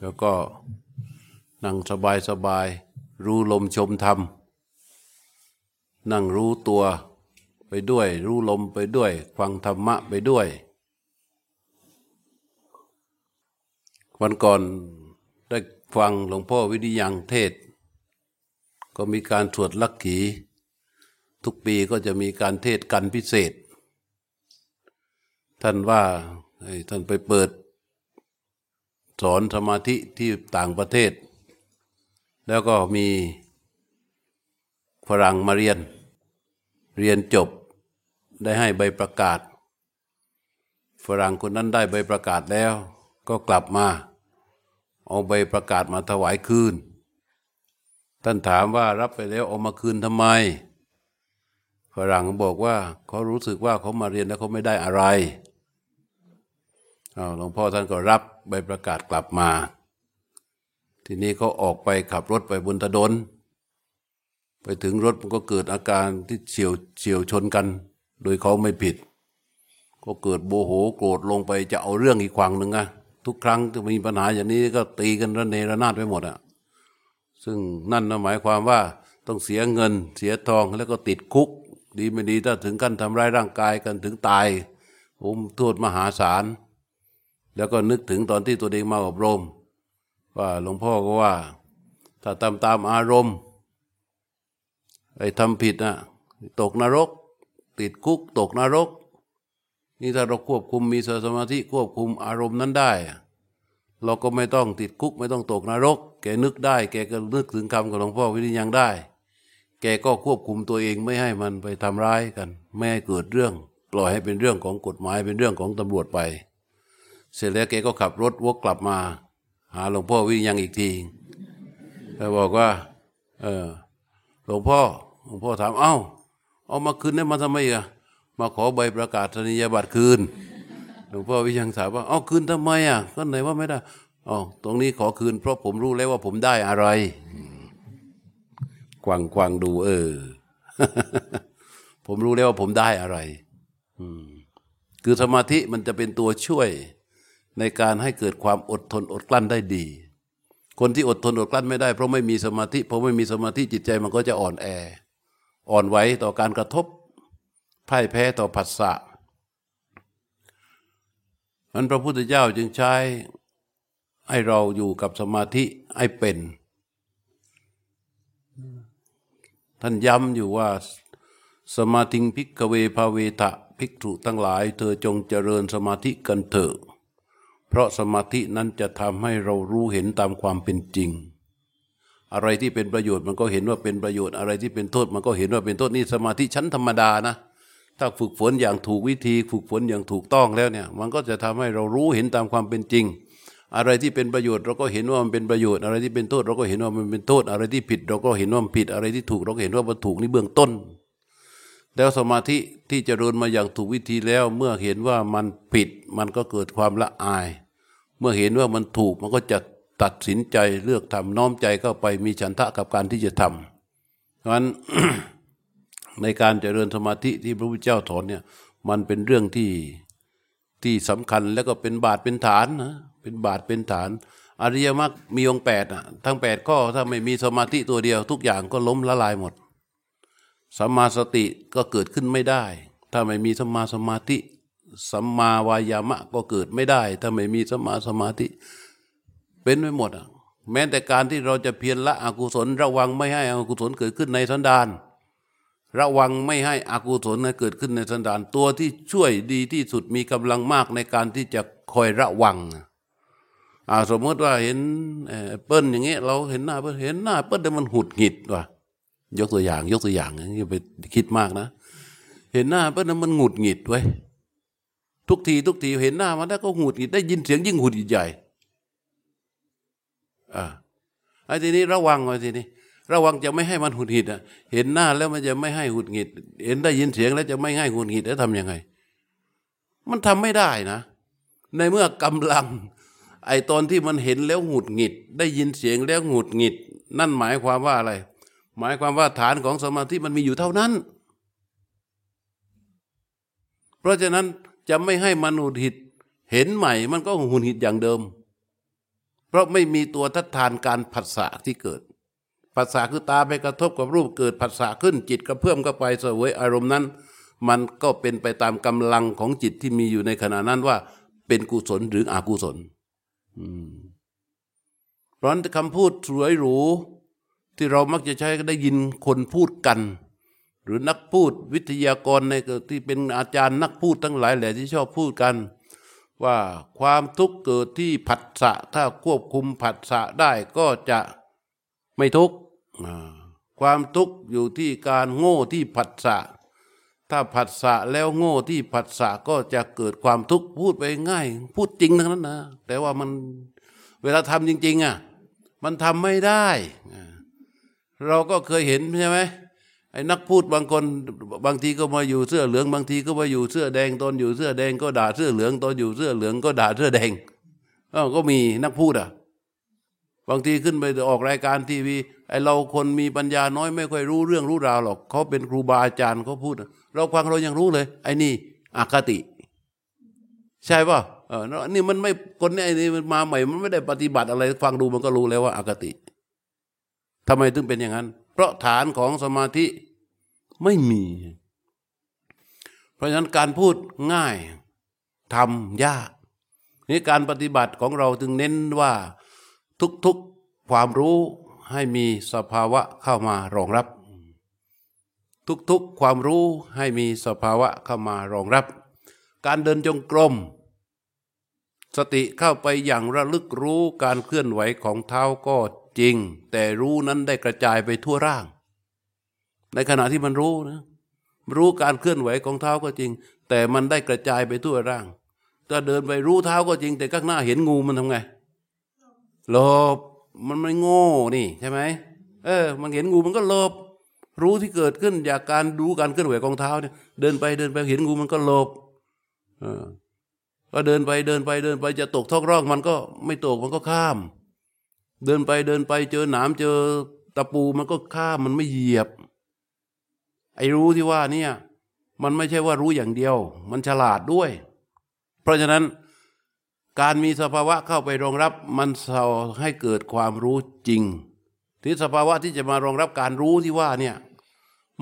แล้วก็นั่งสบายสบาย รู้ลมชมธรรม นั่งรู้ตัวไปด้วย รู้ลมไปด้วย ฟังธรรมะไปด้วย วันก่อนได้ฟังหลวงพ่อวินิยังเทศ ก็มีการสวดลักขี ทุกปีก็จะมีการเทศกันพิเศษ ท่านว่าท่านไปเปิด สอนสมาธิที่ต่างประเทศ แล้วก็มีฝรั่งมาเรียน เรียนจบได้ให้ใบประกาศ ฝรั่งคนนั้นได้ใบประกาศแล้ว ก็กลับมา เอาใบประกาศมาถวายคืน ท่านถามว่ารับไปแล้วเอามาคืนทำไม ฝรั่งบอกว่าเขารู้สึกว่าเขามาเรียนแล้วเขาไม่ได้อะไร หลวงพ่อท่านก็รับใบประกาศกลับมา ทีนี้เขาออกไปขับรถไปบนถนนไปถึงรถมันก็เกิดอาการที่เฉียวเฉียวชนกัน โดยเขาไม่ผิด ก็เกิดโมโหโกรธลงไปจะเอาเรื่องอีกฝั่งหนึ่งอะทุกครั้งที่มีปัญหาอย่างนี้ก็ตีกันระเนระนาดไปหมดอะซึ่งนั่นนะหมายความว่าต้องเสียเงินเสียทองแล้วก็ติดคุก ดีไม่ดีถ้าถึงขั้นทำร้ายร่างกายกันถึงตายผมโทษมหาศาล แล้วก็นึกถึงตอนที่ตัวเองมาอบรม ว่าหลวงพ่อก็ว่า ถ้าตามตามอารมณ์ไอ้ทำผิดนะตกนรก ติดคุกตกนรก นี่ถ้าเราควบคุมมีสมาธิควบคุมอารมณ์นั้นได้ เราก็ไม่ต้องติดคุกไม่ต้องตกนรก แกนึกได้ แกก็นึกถึงคำของหลวงพ่อวิริยังได้ แกก็ควบคุมตัวเองไม่ให้มันไปทำร้ายกัน ไม่ให้เกิดเรื่อง ปล่อยให้เป็นเรื่องของกฎหมายเป็นเรื่องของตำรวจไป เสร็จแล้วแกก็ขับรถวกกลับมา หาหลวงพ่อวิริยังอีกทีแล้วบอกว่า เออหลวงพ่อหลวงพ่อถามเอ้า เอามาคืนได้มาทำไมอะมาขอใบประกาศนียบัตรคืนหลวงพ่อวิยังถามว่าเอาคืนทำไมอะก็ไหนว่าไม่ได้อ๋อตรงนี้ขอคืน เพราะผมรู้แล้วว่าผมได้อะไรกวางกวางดู เออ ผมรู้แล้วว่าผมได้อะไรคือสมาธิมันจะเป็นตัวช่วย ในการให้เกิดความอดทนอดกลั้นได้ดี คนที่อดทนอดกลั้นไม่ได้เพราะไม่มีสมาธิเพราะไม่มีสมาธิจิตใจมันก็จะอ่อนแอ อ่อนไหวต่อการกระทบพ่ายแพ้ต่อผัสสะมันพระพุทธเจ้าจึงใช้ให้เราอยู่กับสมาธิให้เป็น ท่านย้ำอยู่ว่าสมาธิพิกเวภาเวทะภิกษุทั้งหลาย เธอจงเจริญสมาธิกันเถอะ เพราะสมาธินั้นจะทำให้เรารู้เห็นตามความเป็นจริง อะไรที่เป็นประโยชน์มันก็เห็นว่าเป็นประโยชน์อะไรที่เป็นโทษมันก็เห็นว่าเป็นโทษนี่สมาธิชั้นธรรมดานะ ถ้าฝึกฝนอย่างถูกวิธี ฝึกฝนอย่างถูกต้องแล้วเนี่ย มันก็จะทำให้เรารู้เห็นตามความเป็นจริง อะไรที่เป็นประโยชน์เราก็เห็นว่ามันเป็นประโยชน์ อะไรที่เป็นโทษเราก็เห็นว่ามันเป็นโทษ อะไรที่ผิดเราก็เห็นว่ามันผิด อะไรที่ถูกเราก็เห็นว่ามันถูกนี่เบื้องต้น แล้วสมาธิที่จะริญมาอย่างถูกวิธีแล้ว เมื่อเห็นว่ามันผิดมันก็เกิดความละอาย เมื่อเห็นว่ามันถูกมันก็จะตัดสินใจเลือกทำน้อมใจเข้าไปมีฉันทะกับการที่จะทำเพราะฉะนั้นในการเจริญสมาธิที่พระพุทธเจ้าสอนเนี่ย มันเป็นเรื่องที่ที่สำคัญแล้วก็เป็นบาทเป็นฐานนะเป็นบาทเป็นฐาน อริยมรรคมีองค์แปดอะทั้งแปดข้อถ้าไม่มีสมาธิตัวเดียว ทุกอย่างก็ล้มละลายหมด สัมมาสติก็เกิดขึ้นไม่ได้ ถ้าไม่มีสัมมาสมาธิ สัมมาวายามะก็เกิดไม่ได้ ถ้าไม่มีสัมมาสมาธิ เป็นไปหมดอะแม้แต่การที่เราจะเพียรละอกุศล ระวังไม่ให้อกุศลเกิดขึ้นในสันดานระวังไม่ให้อกุศลเกิดขึ้นในสันดานตัวที่ช่วยดีที่สุดมีกำลังมากในการที่จะคอยระวังอะสมมติว่าเห็นเปิ้ลอย่างเงี้ยเราเห็นหน้าเปิ้ลเห็นหน้าเปิ้ลแต่มันหุดหงิดว่ะ ยกตัวอย่าง ยกตัวอย่างอย่าไปคิดมากนะ เห็นหน้าเปิ้ลมันหงุดหงิดไว้ทุกที ทุกทีเห็นหน้ามันแล้วก็หงุดหงิดได้ยินเสียงยิ่งหงุดหงิดใหญ่อ่าไอ้ทีนี้ระวังไว้ทีนี้ระวังจะไม่ให้มันหงุดหงิดอะเห็นหน้าแล้วมันจะไม่ให้หงุดหงิด เห็นได้ยินเสียงแล้วจะไม่ให้หงุดหงิดแล้วทำยังไง มันทำไม่ได้นะ ในเมื่อกำลัง ไอ้ตอนที่มันเห็นแล้วหงุดหงิด ได้ยินเสียงแล้วหงุดหงิด นั่นหมายความว่าอะไร หมายความว่าฐานของสมาธิมันมีอยู่เท่านั้น เพราะฉะนั้นจะไม่ให้มันหุดหิดเห็นใหม่มันก็หุดหิดอย่างเดิม เพราะไม่มีตัวทัดทานการผัสสะที่เกิดผัสสะคือตาไปกระทบกับรูปเกิดผัสสะขึ้นจิตกระเพื่อมเข้าไปสวยอารมณ์นั้น มันก็เป็นไปตามกำลังของจิตที่มีอยู่ในขณะนั้นว่า เป็นกุศลหรืออกุศลเพราะคำพูดสวยหรู ที่เรามักจะใช้ก็ได้ยินคนพูดกัน หรือนักพูดวิทยากรในที่เป็นอาจารย์นักพูดทั้งหลายแหละที่ชอบพูดกัน ว่าความทุกข์เกิดที่ผัสสะถ้าควบคุมผัสสะได้ก็จะไม่ทุกข์ความทุกข์อยู่ที่การโง่ที่ผัสสะถ้าผัสสะแล้วโง่ที่ผัสสะก็จะเกิดความทุกข์พูดไปง่าย พูดจริงทั้งนั้นนะแต่ว่ามันเวลาทำจริง ๆอะมันทำไม่ได้ เราก็เคยเห็นใช่ไหมไอ้นักพูดบางคนบางทีก็มาอยู่เสื้อเหลือง บางทีก็มาอยู่เสื้อแดงตอนอยู่เสื้อแดงก็ด่าเสื้อเหลืองตอนอยู่เสื้อเหลืองก็ด่าเสื้อแดงก็มีนักพูดอะ บางทีขึ้นไปออกรายการทีวีไอเราคนมีปัญญาน้อยไม่ค่อยรู้เรื่องรู้ราวหรอกเขาเป็นครูบาอาจารย์เขาพูด เราฟังเรายังรู้เลย ไอ้นี่อคติ ใช่ป่ะเออนี่มันไม่คนนี้ไอ้นี่มันมาใหม่ มันไม่ได้ปฏิบัติอะไร ฟังดูมันก็รู้แล้วว่าอคติ ทำไมถึงเป็นอย่างนั้น เพราะฐานของสมาธิไม่มี เพราะฉะนั้นการพูดง่ายทำยากนี่การปฏิบัติของเราจึงเน้นว่าทุกๆความรู้ให้มีสภาวะเข้ามารองรับ ทุกๆความรู้ให้มีสภาวะเข้ามารองรับ การเดินจงกรม สติเข้าไปอย่างระลึกรู้การเคลื่อนไหวของเท้าก็ จริง แต่รู้นั้นได้กระจายไปทั่วร่าง ในขณะที่มันรู้นะรู้การเคลื่อนไหวของเท้าก็จริง แต่มันได้กระจายไปทั่วร่างถ้าเดินไปรู้เท้าก็จริง แต่ข้างหน้าเห็นงูมันทำไงหลบมันไม่โง่นี่ใช่ไหมเออ มันเห็นงูมันก็หลบรู้ที่เกิดขึ้นจากการดูการเคลื่อนไหวของเท้าเนี่ยเดินไปเดินไปเห็นงูมันก็หลบเออก็เดินไปเดินไปเดินไปจะตกท้องร่องมันก็ไม่ตกมันก็ข้าม เดินไปเดินไปเจอหนามเจอตะปูมันก็ข้ามมันไม่เหยียบ ไอ้รู้ที่ว่าเนี่ยมันไม่ใช่ว่ารู้อย่างเดียว มันฉลาดด้วย เพราะฉะนั้นการมีสภาวะเข้าไปรองรับมันเาให้เกิดความรู้จริง ที่สภาวะที่จะมารองรับการรู้ที่ว่าเนี่ย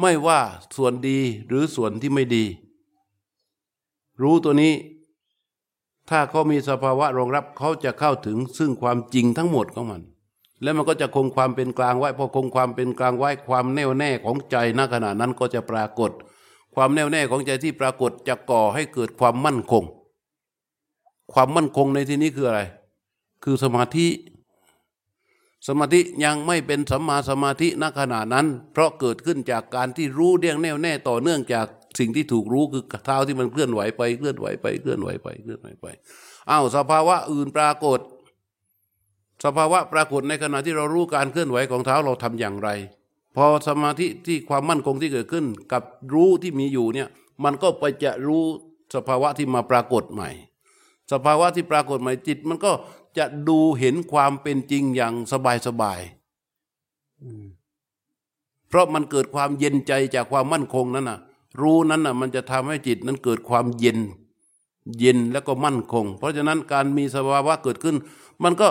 ไม่ว่าส่วนดีหรือส่วนที่ไม่ดี รู้ตัวนี้ ถ้าเขามีสภาวะรองรับเขาจะเข้าถึงซึ่งความจริงทั้งหมดของมัน แล้วมันก็จะคงความเป็นกลางไว้พอคงความเป็นกลางไว้ความแน่วแน่ของใจณขณะนั้นก็จะปรากฏ ความแน่วแน่ของใจที่ปรากฏจะก่อให้เกิดความมั่นคง ความมั่นคงในที่นี้คืออะไร คือสมาธิสมาธิยังไม่เป็นสัมมาสมาธิณขณะนั้น เพราะเกิดขึ้นจากการที่รู้เดียงแน่วแน่ต่อเนื่องจาก สิ่งที่ถูกรู้คือเท้าที่มันเคลื่อนไหวไปเคลื่อนไหวไปเคลื่อนไหวไปเคลื่อนไหวไปอ้าวสภาวะอื่นปรากฏ สภาวะปรากฏในขณะที่เรารู้การเคลื่อนไหวของเท้าเราทำอย่างไร พอสมาธิที่ความมั่นคงที่เกิดขึ้น กับรู้ที่มีอยู่เนี่ยมันก็ไปจะรู้สภาวะที่มาปรากฏใหม่ สภาวะที่ปรากฏใหม่จิต มันก็จะดูเห็นความเป็นจริงอย่างสบายสบายเพราะมันเกิดความเย็นใจจากความมั่นคงนั้นน่ะ รู้นั้นน่ะมันจะทำให้จิตนั้นเกิดความเย็น เย็นแล้วก็มั่นคง เพราะฉะนั้นการมีสภาวะเกิดขึ้น มันก็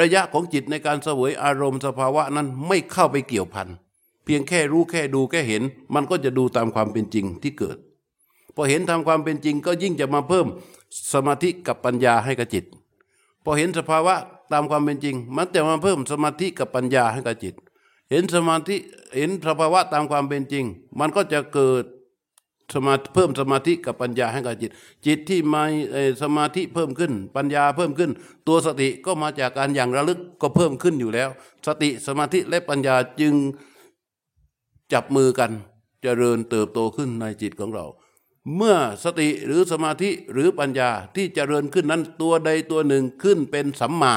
ระยะของจิตในการเสวยอารมณ์สภาวะนั้นไม่เข้าไปเกี่ยวพัน เพียงแค่รู้แค่ดูแค่เห็น มันก็จะดูตามความเป็นจริงที่เกิด พอเห็นทำความเป็นจริงก็ยิ่งจะมาเพิ่มสมาธิกับปัญญาให้กับจิต พอเห็นสภาวะตามความเป็นจริง มันจะมาเพิ่มสมาธิกับปัญญาให้กับจิต เห็นสมาธิเห็นสภาวะตามความเป็นจริง มันก็จะเกิดสมาเพิ่มสมาธิกับปัญญาให้กับจิต จิตที่มาสมาธิเพิ่มขึ้น ปัญญาเพิ่มขึ้น ตัวสติก็มาจากการอย่างระลึกก็เพิ่มขึ้นอยู่แล้ว สติสมาธิและปัญญาจึงจับมือกันจเจริญเติบโตขึ้นในจิตของเรา เมื่อสติหรือสมาธิหรือปัญญาที่จเจริญขึ้นนั้นตัวใดตัวหนึ่งขึ้นเป็นสัมมา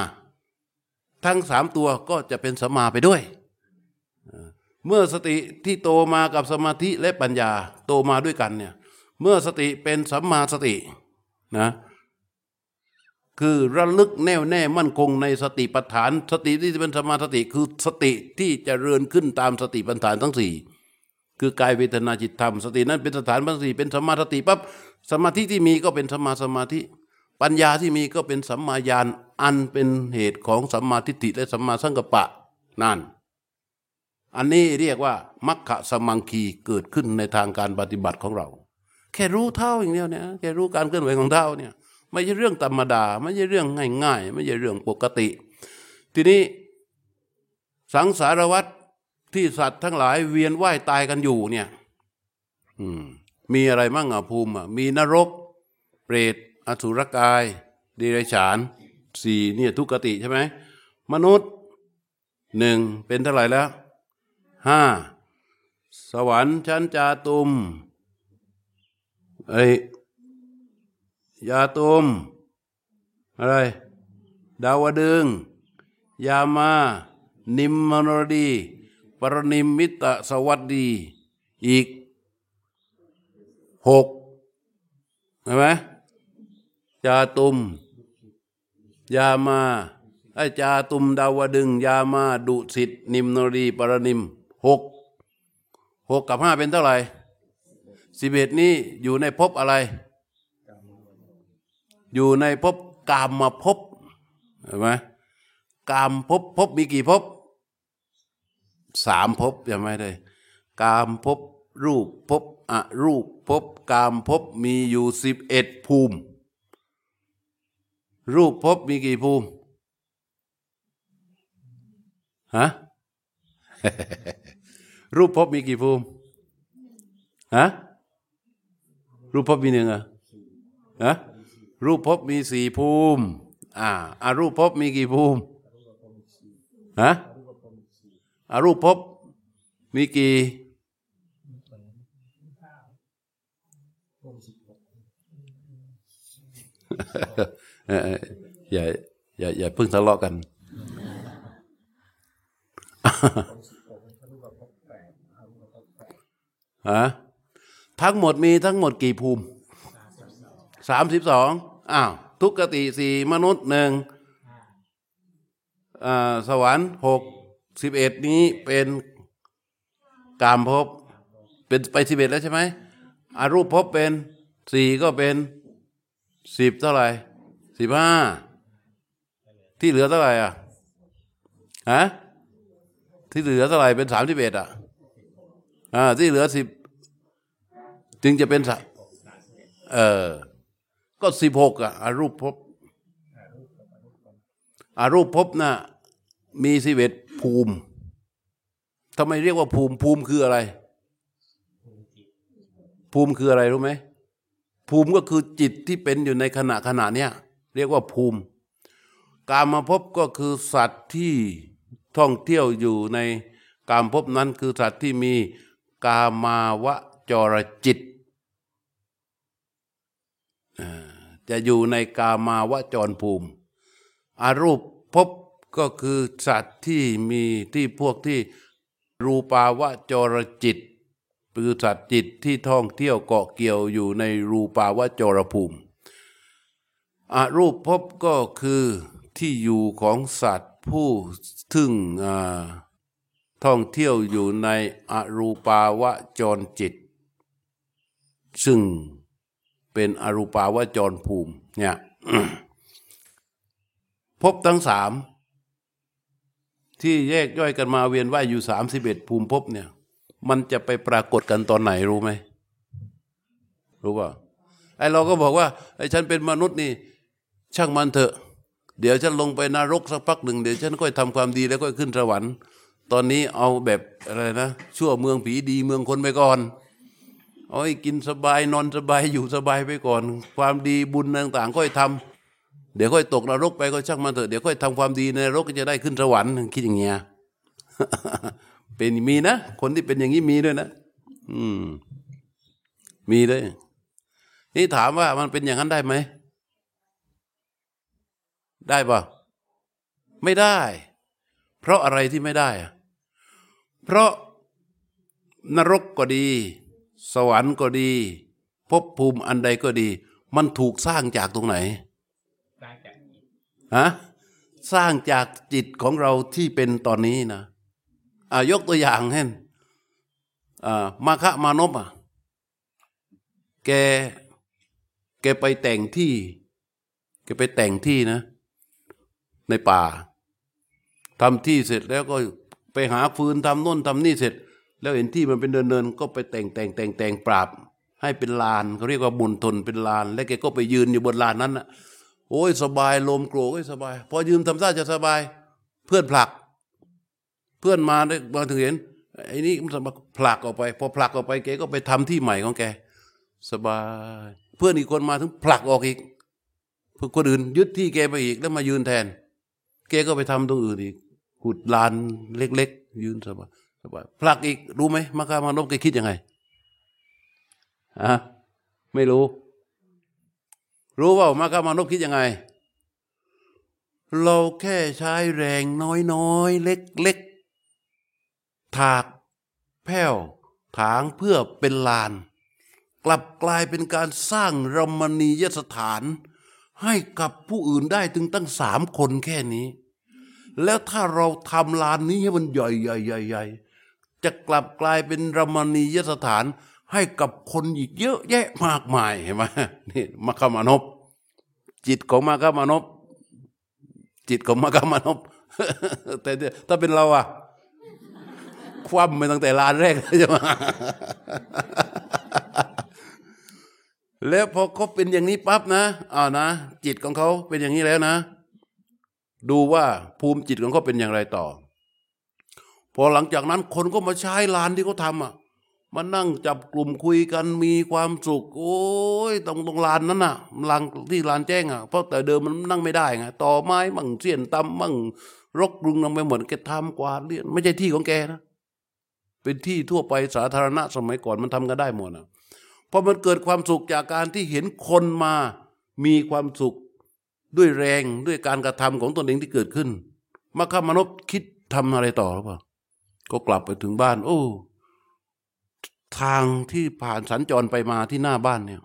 ทั้งสามตัวก็จะเป็นสัมมาไปด้วย เมื่อสติที่โตมากับสมาธิและปัญญาโตมาด้วยกันเนี่ยเมื่อสติเป็นสัมมาสตินะคือระลึกแน่วแน่มั่นคงในสติปัฏฐาน สติที่เป็นสมาสติคือสติที่จเจริญขึ้นตามสติปัฏฐานทั้งสี่คือกายเวทนาจิตธรรม สตินั้นเป็นสถานปัญสีเป็นสมาสติปั๊บสมาธิที่มีก็เป็นสมาสมาธิ ปัญญาที่มีก็เป็นสัมมาญาณอันเป็นเหตุของสัมมาทิฏฐิและสัมมาสังกัปปะนั่น อันนี้เรียกว่ามัคคะสมังคีเกิดขึ้นในทางการปฏิบัติของเรา แค่รู้เท่าอย่างเดียวเนี่ยแค่รู้การเคลื่อนไหวของเท่าเนี่ยไม่ใช่เรื่องธรรมดา ไม่ใช่เรื่องง่ายๆ ไม่ใช่เรื่องปกติ ทีนี้สังสารวัตรที่สัตว์ทั้งหลายเวียนว่ายตายกันอยู่เนี่ยมมีอะไรมั่งอะภูมิอะมีนรก เปรตอสุรกายเดรัจฉานสี่เนี่ยทุกขติใช่ไหมมนุษย์หนึ่งเป็นเท่าไหร่แล้ว ห้าสวรรค์ชั้นจาตุมไอยาตุมอะไร ดาวดึง ยามา นิมมนรดี ปรนิมมิตะสวัสดี อีกหกเห็นไหมจาตุม ยามาไอจาตุม ดาวดึง ยามา ดุสิตนิมนรี ปรนิม หกหกกับห้าเป็นเท่าไหร่สิบเอ็ดนี้อยู่ในภพอะไร อยู่ในภพกามมาภพเห็นไหมกามภพภพมีกี่ภพสามภพใช่ไหมได้กามภพรูปภพอรูปภพกามภพมีอยู่สิบเอ็ดภูมิ รูปภพมีกี่ภูมิฮะ รูปภพมีกี่ภูมิฮะรูปภพมีหนึ่งอะฮะรูปภพมีสี่ภูมิอ่าอารูปภพมีกี่ภูมิฮะอารูปภพมีกี่อย่าอย่าอย่าเพิ่งทะเลาะกัน ฮะทั้งหมดมีทั้งหมดกี่ภูมิสามสิบสองอ้าวทุกขติสี่มนุษย์หนึ่งอ่าสวรรค์หกสิบเอ็ดนี้เป็นกามภพเป็นไปสิบเอ็ดแล้วใช่ไหมอารูปภพเป็นสี่ก็เป็นสิบเท่าไหร่สิบห้าที่เหลือเท่าไหร่อะฮะที่เหลือเท่าไหร่เป็นสามสิบเอ็ดอะอ่าที่เหลือสิบ จึงจะเป็นสัตว์เออ ก็สิบหกอะอารูปภพอารูปภพน่ะมีสิบเอ็ดภูมิทำไมเรียกว่าภูมิภูมิคืออะไร ภูมิคืออะไรรู้ไหมภูมิก็คือจิตที่เป็นอยู่ในขณะขณะเนี้ยเรียกว่าภูมิ กามาภพก็คือสัตว์ที่ท่องเที่ยวอยู่ในกามภพนั้นคือสัตว์ที่มีกามาวะ จรจิตจะอยู่ในกามาวจรภูมิ อารูปภพก็คือสัตว์ที่มีที่พวกที่รูปาวจรจิตคือสัตว์จิตที่ท่องเที่ยวเกาะเกี่ยวอยู่ในรูปาวจรภูมิอารูปภพก็คือที่อยู่ของสัตว์ผู้ถึงท่องเที่ยวอยู่ในอรูปาวจรจิต ซึ่งเป็นอรูปาวจรภูมิเนี่ยพบทั้งสามที่แยกย่อยกันมาเวียนว่ายอยู่สามสิบเอ็ดภูมิภพเนี่ย มันจะไปปรากฏกันตอนไหนรู้ไหม รู้ป่าไอเราก็บอกว่าไอฉันเป็นมนุษย์นี่ ช่างมันเถอะ เดี๋ยวฉันลงไปนรกสักพักหนึ่งเดี๋ยวฉันค่อยทำความดีแล้วก็ขึ้นสวรรค์ ตอนนี้เอาแบบอะไรนะชั่วเมืองผีดีเมืองคนไปก่อน เอาให้กินสบายนอนสบายอยู่สบายไปก่อน ความดีบุญต่างๆ ค่อยทำเดี๋ยวค่อยตกนรกไปก็ช่างมันเถอะเดี๋ยวค่อยทำความดีในนรกก็จะได้ขึ้นสวรรค์คิดอย่างเงี้ยเป็นมีนะ คนที่เป็นอย่างนี้มีด้วยนะ อืม มีด้วย นี่ถามว่ามันเป็นอย่างนั้นได้ไหม ได้ปะไม่ได้ เพราะอะไรที่ไม่ได้อะเพราะนรกก็ดี สวรรค์ก็ดีภพภูมิอันใดก็ดี มันถูกสร้างจากตรงไหนฮะสร้างจากจิตของเราที่เป็นตอนนี้นะอ่ายกตัวอย่างเห็นอ่ามาคะมานพอะแกแกไปแต่งที่ แกไปแต่งที่นะ ในป่าทำที่เสร็จแล้วก็ไปหาฟืนทำโน่นทำนี่เสร็จ แล้วเห็นที่มันเป็นเนินๆก็ไปแต่งแต่งแต่งแต่งปราบ ให้เป็นลานเขาเรียกว่าบุญทนเป็นลาน แล้วแกก็ไปยืนอยู่บนลานนั้นนะโอ้ยสบายลมโกรกสบาย พอยืนทำท่าจะสบาย เพื่อนผลัก เพื่อนมาได้มาถึงเห็นไอ้นี่มันผลักออกไป พอผลักออกไปแกก็ไปทำที่ใหม่ของแก สบาย เพื่อนอีกคนมาถึงผลักออกอีกเพื่อคนอื่นยึดที่แกไปอีกแล้วมายืนแทน แกก็ไปทำตรงอื่นอีกขุดลานเล็ก ๆ ยืนสบาย ผลักอีกรู้ไหมมาคามานพแกคิดยังไงอะไม่รู้ รู้ว่ามาคามานพคิดยังไง เราแค่ใช้แรงน้อยๆ เล็กๆ ถากแผ้วถางเพื่อเป็นลาน กลับกลายเป็นการสร้างรมณียสถานให้กับผู้อื่นได้ถึงตั้งสามคนแค่นี้ แล้วถ้าเราทำลานนี้ให้มันใหญ่ใหญ่ใหญ่ใหญ่ จะกลับกลายเป็นรมณียสถานให้กับคนอีกเยอะแยะมากมายเห็นไหมนี่มาคามานพจิตของมาคามานพจิตของมากามานพแต่ถ้าเป็นเราอะคว่ำไปตั้งแต่ลานแรกใช่ไหมแล้วพอเขาเป็นอย่างนี้ปั๊บนะอ่านะ จิตของเขาเป็นอย่างนี้แล้วนะ ดูว่าภูมิจิตของเขาเป็นอย่างไรต่อ พอหลังจากนั้นคนก็มาใช้ลานที่เขาทำอะมานั่งจับกลุ่มคุยกันมีความสุข โอ้ยตรงตรงลานนั้นน่ะลานที่ลานแจ้งอะเพราะแต่เดิมมันนั่งไม่ได้ไงต่อไม้มั่งเสี้ยนตำมั่งรกรุงลงไปหมดแกทำกวาดเรียนไม่ใช่ที่ของแกนะ เป็นที่ทั่วไปสาธารณะสมัยก่อนมันทำกันได้หมดนะพอมันเกิดความสุขจากการที่เห็นคนมามีความสุขด้วยแรงด้วยการกระทำของตนเองที่เกิดขึ้นมาข้ามนพคิดทำอะไรต่อหรือเปล่า ก็กลับไปถึงบ้าน โอ้ ทางที่ผ่านสัญจรไปมาที่หน้าบ้านเนี่ย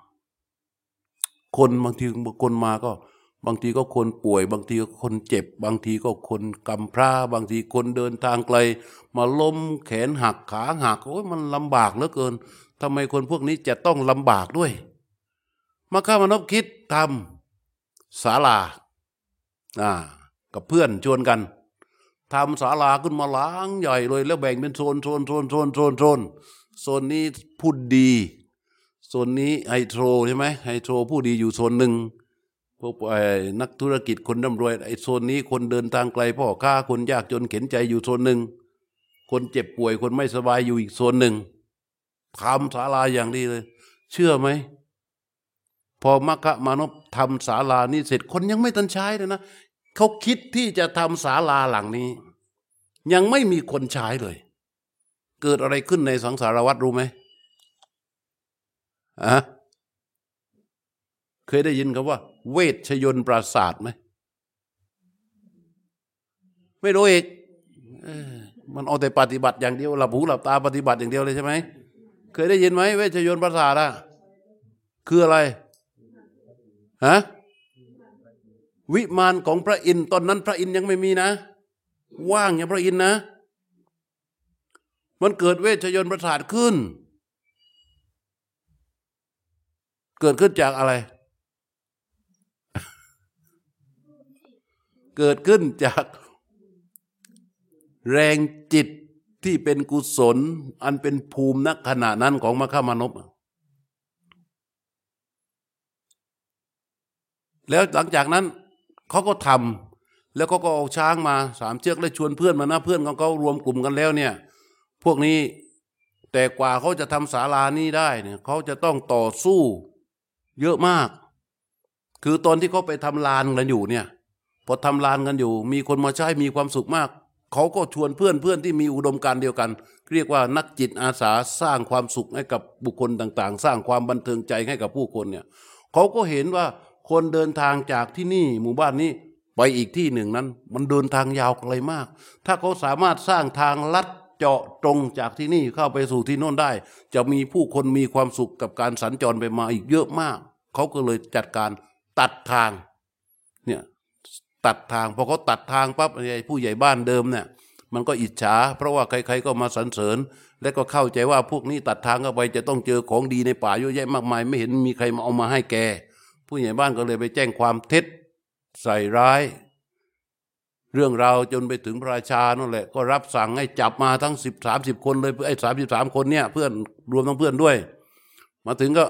คนบางทีคนมาก็ บางทีก็คนป่วย บางทีก็คนเจ็บ บางทีก็คนกำพร้า บางทีคนเดินทางไกล มาล้มแขนหักขาหักโอ้ยมันลำบากเหลือเกินทำไมคนพวกนี้จะต้องลำบากด้วย มาข้ามานพคิดทำศาลา อ่า กับเพื่อนชวนกัน ทำศาลาขึ้นมาล้างใหญ่เลย แล้วแบ่งเป็นโซนโซนโซนโซนโซนโซนโซนนี้พูดดีโซนนี้ไฮโทรใช่ไหมไฮโทรผู้ดีอยู่โซนหนึ่งพวกนักธุรกิจคนร่ำรวยไอโซนนี้คนเดินทางไกลพ่อค้าคนยากจนเข็นใจอยู่โซนหนึ่งคนเจ็บป่วยคนไม่สบายอยู่อีกโซนหนึ่งทำศาลาอย่างดีเลย เชื่อไหมพอมัคคะมานพทำศาลานี้เสร็จคนยังไม่ทันใช้เลยนะเขาคิดที่จะทำศาลาหลังนี้ ยังไม่มีคนใช้เลย เกิดอะไรขึ้นในสังสารวัตรรู้ไหมอะเคยได้ยินคำว่า เวชยนปราศาสตร์ไหมไม่รู้อีกมันเอาแต่ปฏิบัติอย่างเดียวหลับหูหลับตาปฏิบัติอย่างเดียวเลยใช่ไหมเคยได้ยินไหมเวชยนประสาทอะคืออะไรฮะวิมานของพระอินทร์ตอนนั้นพระอินทร์ยังไม่มีนะ ว่างอย่างพระอินทร์นะ มันเกิดเวชยนประสาทขึ้น เกิดขึ้นจากอะไร เกิดขึ้นจากแรงจิตที่เป็นกุศล อันเป็นภูมินักขณะนั้นของมรรคมานพแล้วหลังจากนั้นเขาก็ทำ แล้วเขาก็เอาช้างมาสามเชือกแล้วชวนเพื่อนมานะเพื่อนของเขารวมกลุ่มกันแล้วเนี่ย พวกนี้แต่กว่าเขาจะทำศาลานี้ได้เนี่ยเขาจะต้องต่อสู้เยอะมาก คือตอนที่เขาไปทำลานกันอยู่เนี่ยพอทำลานกันอยู่ มีคนมาใช้มีความสุขมาก เขาก็ชวนเพื่อนเพื่อนที่มีอุดมการเดียวกัน เรียกว่านักจิตอาสาสร้างความสุขให้กับบุคคลต่าง ๆ สร้างความบันเทิงใจให้กับผู้คนเนี่ยเขาก็เห็นว่าคนเดินทางจากที่นี่หมู่บ้านนี้ ไปอีกที่หนึ่งนั้น มันเดินทางยาวไกลมาก ถ้าเขาสามารถสร้างทางลัดเจาะตรงจากที่นี่เข้าไปสู่ที่โน่นได้ จะมีผู้คนมีความสุขกับการสัญจรไปมาอีกเยอะมาก เขาก็เลยจัดการตัดทางเนี่ยตัดทางพอเขาตัดทางปั๊บไอ้ผู้ใหญ่บ้านเดิมเนี่ยมันก็อิจฉา เพราะว่าใครๆก็มาสรรเสริญ และก็เข้าใจว่าพวกนี้ตัดทางเข้าไปจะต้องเจอของดีในป่าเยอะแยะมากมาย ไม่เห็นมีใครมาเอามาให้แก ผู้ใหญ่บ้านก็เลยไปแจ้งความเท็จ ใส่ร้าย เรื่องราวจนไปถึงพระราชานั่นแหละ ก็รับสั่งให้จับมาทั้งสิบสามสิบคนเลยไอ้สามสิบสามคนเนี่ย เพื่อนรวมทั้งเพื่อนด้วย มาถึงก็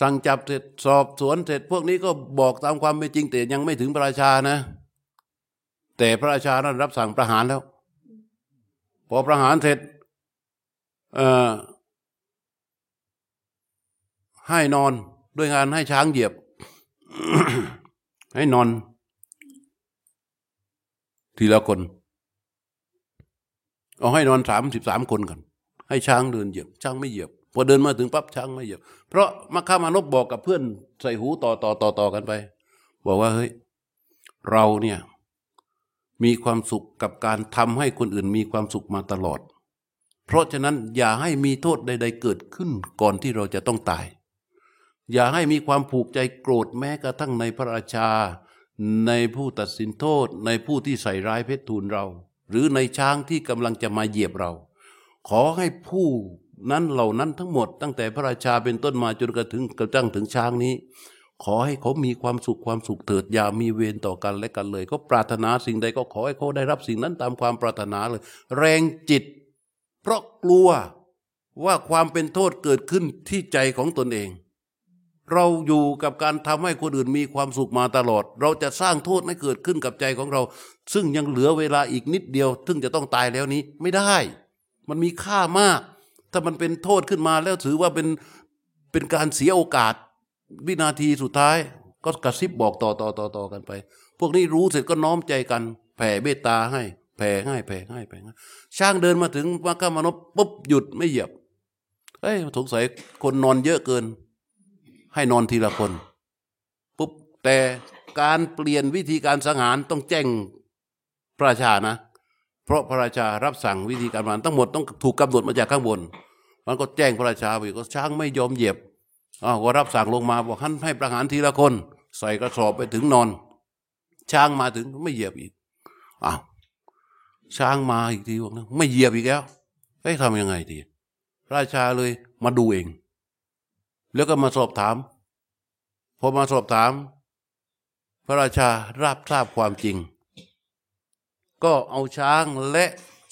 สั่งจับเสร็จสอบสวนเสร็จ พวกนี้ก็บอกตามความเป็นจริงแต่ยังไม่ถึงพระราชานะ แต่พระราชานั้นรับสั่งประหารแล้ว พอประหารเสร็จเอ่อให้นอนด้วยงานให้ช้างเหยียบ ให้นอน ทีละคน เอาให้นอนสามสิบสามคนกันให้ช้างเดินเหยียบ ช้างไม่เหยียบพอเดินมาถึงปั๊บช้างไม่เหยียบ เพราะมัคคามานพบอกกับเพื่อนใส่หูต่อต่อต่อต่อกันไป บอกว่าเฮ้ยเราเนี่ยมีความสุขกับการทำให้คนอื่นมีความสุขมาตลอด เพราะฉะนั้นอย่าให้มีโทษใด ๆ เกิดขึ้นก่อนที่เราจะต้องตาย อย่าให้มีความผูกใจโกรธแม้กระทั่งในพระราชา ในผู้ตัดสินโทษ ในผู้ที่ใส่ร้ายเพชรทูลเรา หรือในช้างที่กำลังจะมาเหยียบเรา ขอให้ผู้นั้นเหล่านั้นทั้งหมด ตั้งแต่พระราชาเป็นต้นมาจนกระถึงกระทั่งถึงช้างนี้ ขอให้เขามีความสุขความสุขเถิดอย่ามีเวรต่อกันและกันเลย ก็ปรารถนาสิ่งใดก็ขอให้เขาได้รับสิ่งนั้นตามความปรารถนาเลย แรงจิต เพราะกลัวว่าความเป็นโทษเกิดขึ้นที่ใจของตนเอง เราอยู่กับการทำให้คนอื่นมีความสุขมาตลอด เราจะสร้างโทษให้เกิดขึ้นกับใจของเรา ซึ่งยังเหลือเวลาอีกนิดเดียวถึงจะต้องตายแล้วนี้ไม่ได้ มันมีค่ามาก ถ้ามันเป็นโทษขึ้นมาแล้วถือว่าเป็นเป็นการเสียโอกาส วินาทีสุดท้าย ก็กระซิบบอกต่อต่อต่อต่อกันไป พวกนี้รู้เสร็จก็น้อมใจกัน แผ่เมตตาให้ แผ่ให้แผ่ให้แผ่ให้ช่างเดินมาถึงมัคคามานพปุ๊บหยุดไม่เหยียบเอ้ยสงสัยคนนอนเยอะเกิน ให้นอนทีละคนปุ๊บแต่การเปลี่ยนวิธีการสังหารต้องแจ้งพระราชานะ เพราะพระราชารับสั่งวิธีการมันทั้งหมดต้องถูกกำหนดมาจากข้างบน มันก็แจ้งพระราชาไปก็ช้างไม่ยอมเหยียบอ้าวก็รับสั่งลงมาบอกท่านให้ประหารทีละคน ใส่กระสอบไปถึงนอน ช้างมาถึงไม่เหยียบอีกอ้าวช้างมาอีกทีบอกนะไม่เหยียบอีกแล้วเฮ้ยทำยังไงดีพระราชาเลยมาดูเอง แล้วก็มาสอบถาม พอมาสอบถาม พระราชารับทราบความจริง ก็เอาช้างและ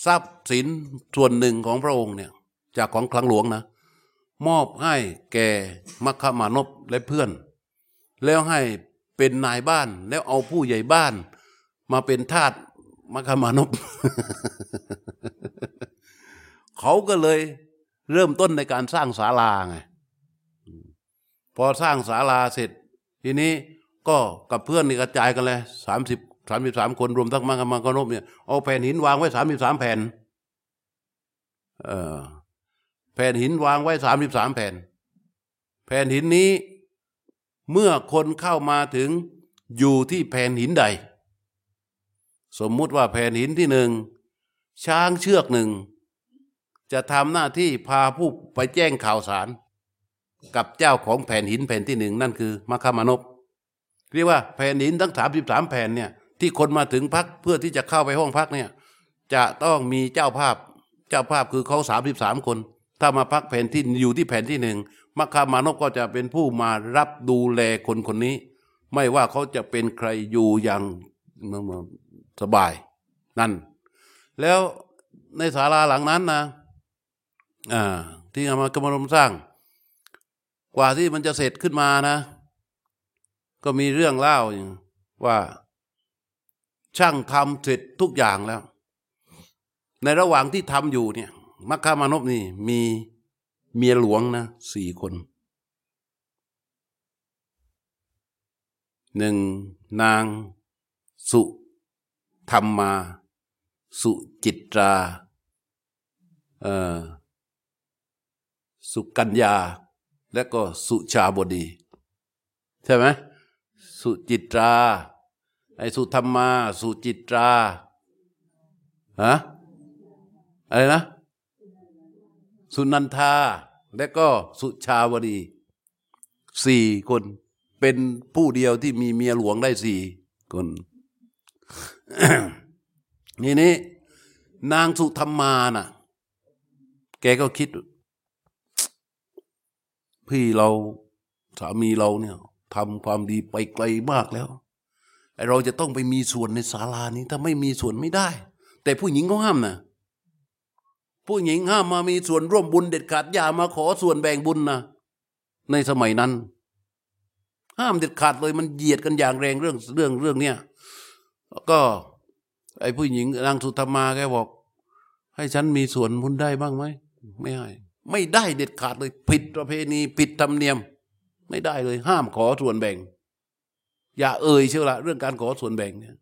ทรัพย์สินส่วนหนึ่งของพระองค์เนี่ยจากของคลังหลวงนะ มอบให้แก่มัคคมานพและเพื่อน แล้วให้เป็นนายบ้านแล้วเอาผู้ใหญ่บ้าน มาเป็นทาสมัคคมานพเขาก็เลยเริ่มต้นในการสร้างศาลาไง พอสร้างศาลาเสร็จ ทีนี้ก็กับเพื่อนนี่กระจายกันเลยสามสิบสามสิบสามคนรวมทั้งมังกรมังกรนบเนี่ยเอาแผ่นหินวางไว้สามสิบสามแผ่นเออแผ่นหินวางไว้สามสิบสามแผ่น แผ่นหินนี้ เมื่อคนเข้ามาถึงอยู่ที่แผ่นหินใด สมมุติว่าแผ่นหินที่หนึ่งช้างเชือกหนึ่งจะทำหน้าที่พาผู้ไปแจ้งข่าวสาร กับเจ้าของแผ่นหินแผ่นที่หนึ่งนั่นคือมัคคามานพเรียกว่าแผ่นหินทั้งสามสิบสามแผ่นเนี่ยที่คนมาถึงพักเพื่อที่จะเข้าไปห้องพักเนี่ยจะต้องมีเจ้าภาพเจ้าภาพคือเขาสามสิบสามคน ถ้ามาพักแผ่นที่อยู่ที่แผ่นที่หนึ่งมัคคามานพก็จะเป็นผู้มารับดูแลคนคนนี้ ไม่ว่าเขาจะเป็นใครอยู่อย่างสบายนั่น แล้วในศาลาหลังนั้นนะอ่าที่เอามากรรมรมสร้าง กว่าที่มันจะเสร็จขึ้นมานะ ก็มีเรื่องเล่าว่า ช่างทำเสร็จทุกอย่างแล้ว ในระหว่างที่ทำอยู่เนี่ย มัคคามานพนี่มีเมียหลวงนะสี่คนหนึ่งนาง สุธรรมมา สุจิตรา สุกัญญา และก็สุชาบดี ใช่ไหมสุจิตรา ไอ้สุธรรมา สุจิตราฮะอะไรนะ สุนันทา และก็สุชาวดีสี่คนเป็นผู้เดียวที่มีเมียหลวงได้สี่คนนี่นี่นางสุธรรมาน่ะ แกก็คิด พี่เราสามีเราเนี่ยทำความดีไปไกลมากแล้วไอเราจะต้องไปมีส่วนในศาลานี้ถ้าไม่มีส่วนไม่ได้ แต่ผู้หญิงเขาห้ามนะผู้หญิงห้ามมามีส่วนร่วมบุญเด็ดขาดอย่ามาขอส่วนแบ่งบุญนะในสมัยนั้น ห้ามเด็ดขาดเลยมันเหยียดกันอย่างแรงเรื่องเรื่องเรื่องเนี้ยก็ ไอ้ผู้หญิงนางสุธรรมาแกบอก ให้ฉันมีส่วนบุญได้บ้างไหมไม่ให้ ไม่ได้เด็ดขาดเลย ผิดประเพณีผิดธรรมเนียม ไม่ได้เลย ห้ามขอส่วนแบ่ง อย่าเอ่ยเชียวละเรื่องการขอส่วนแบ่งเนี่ย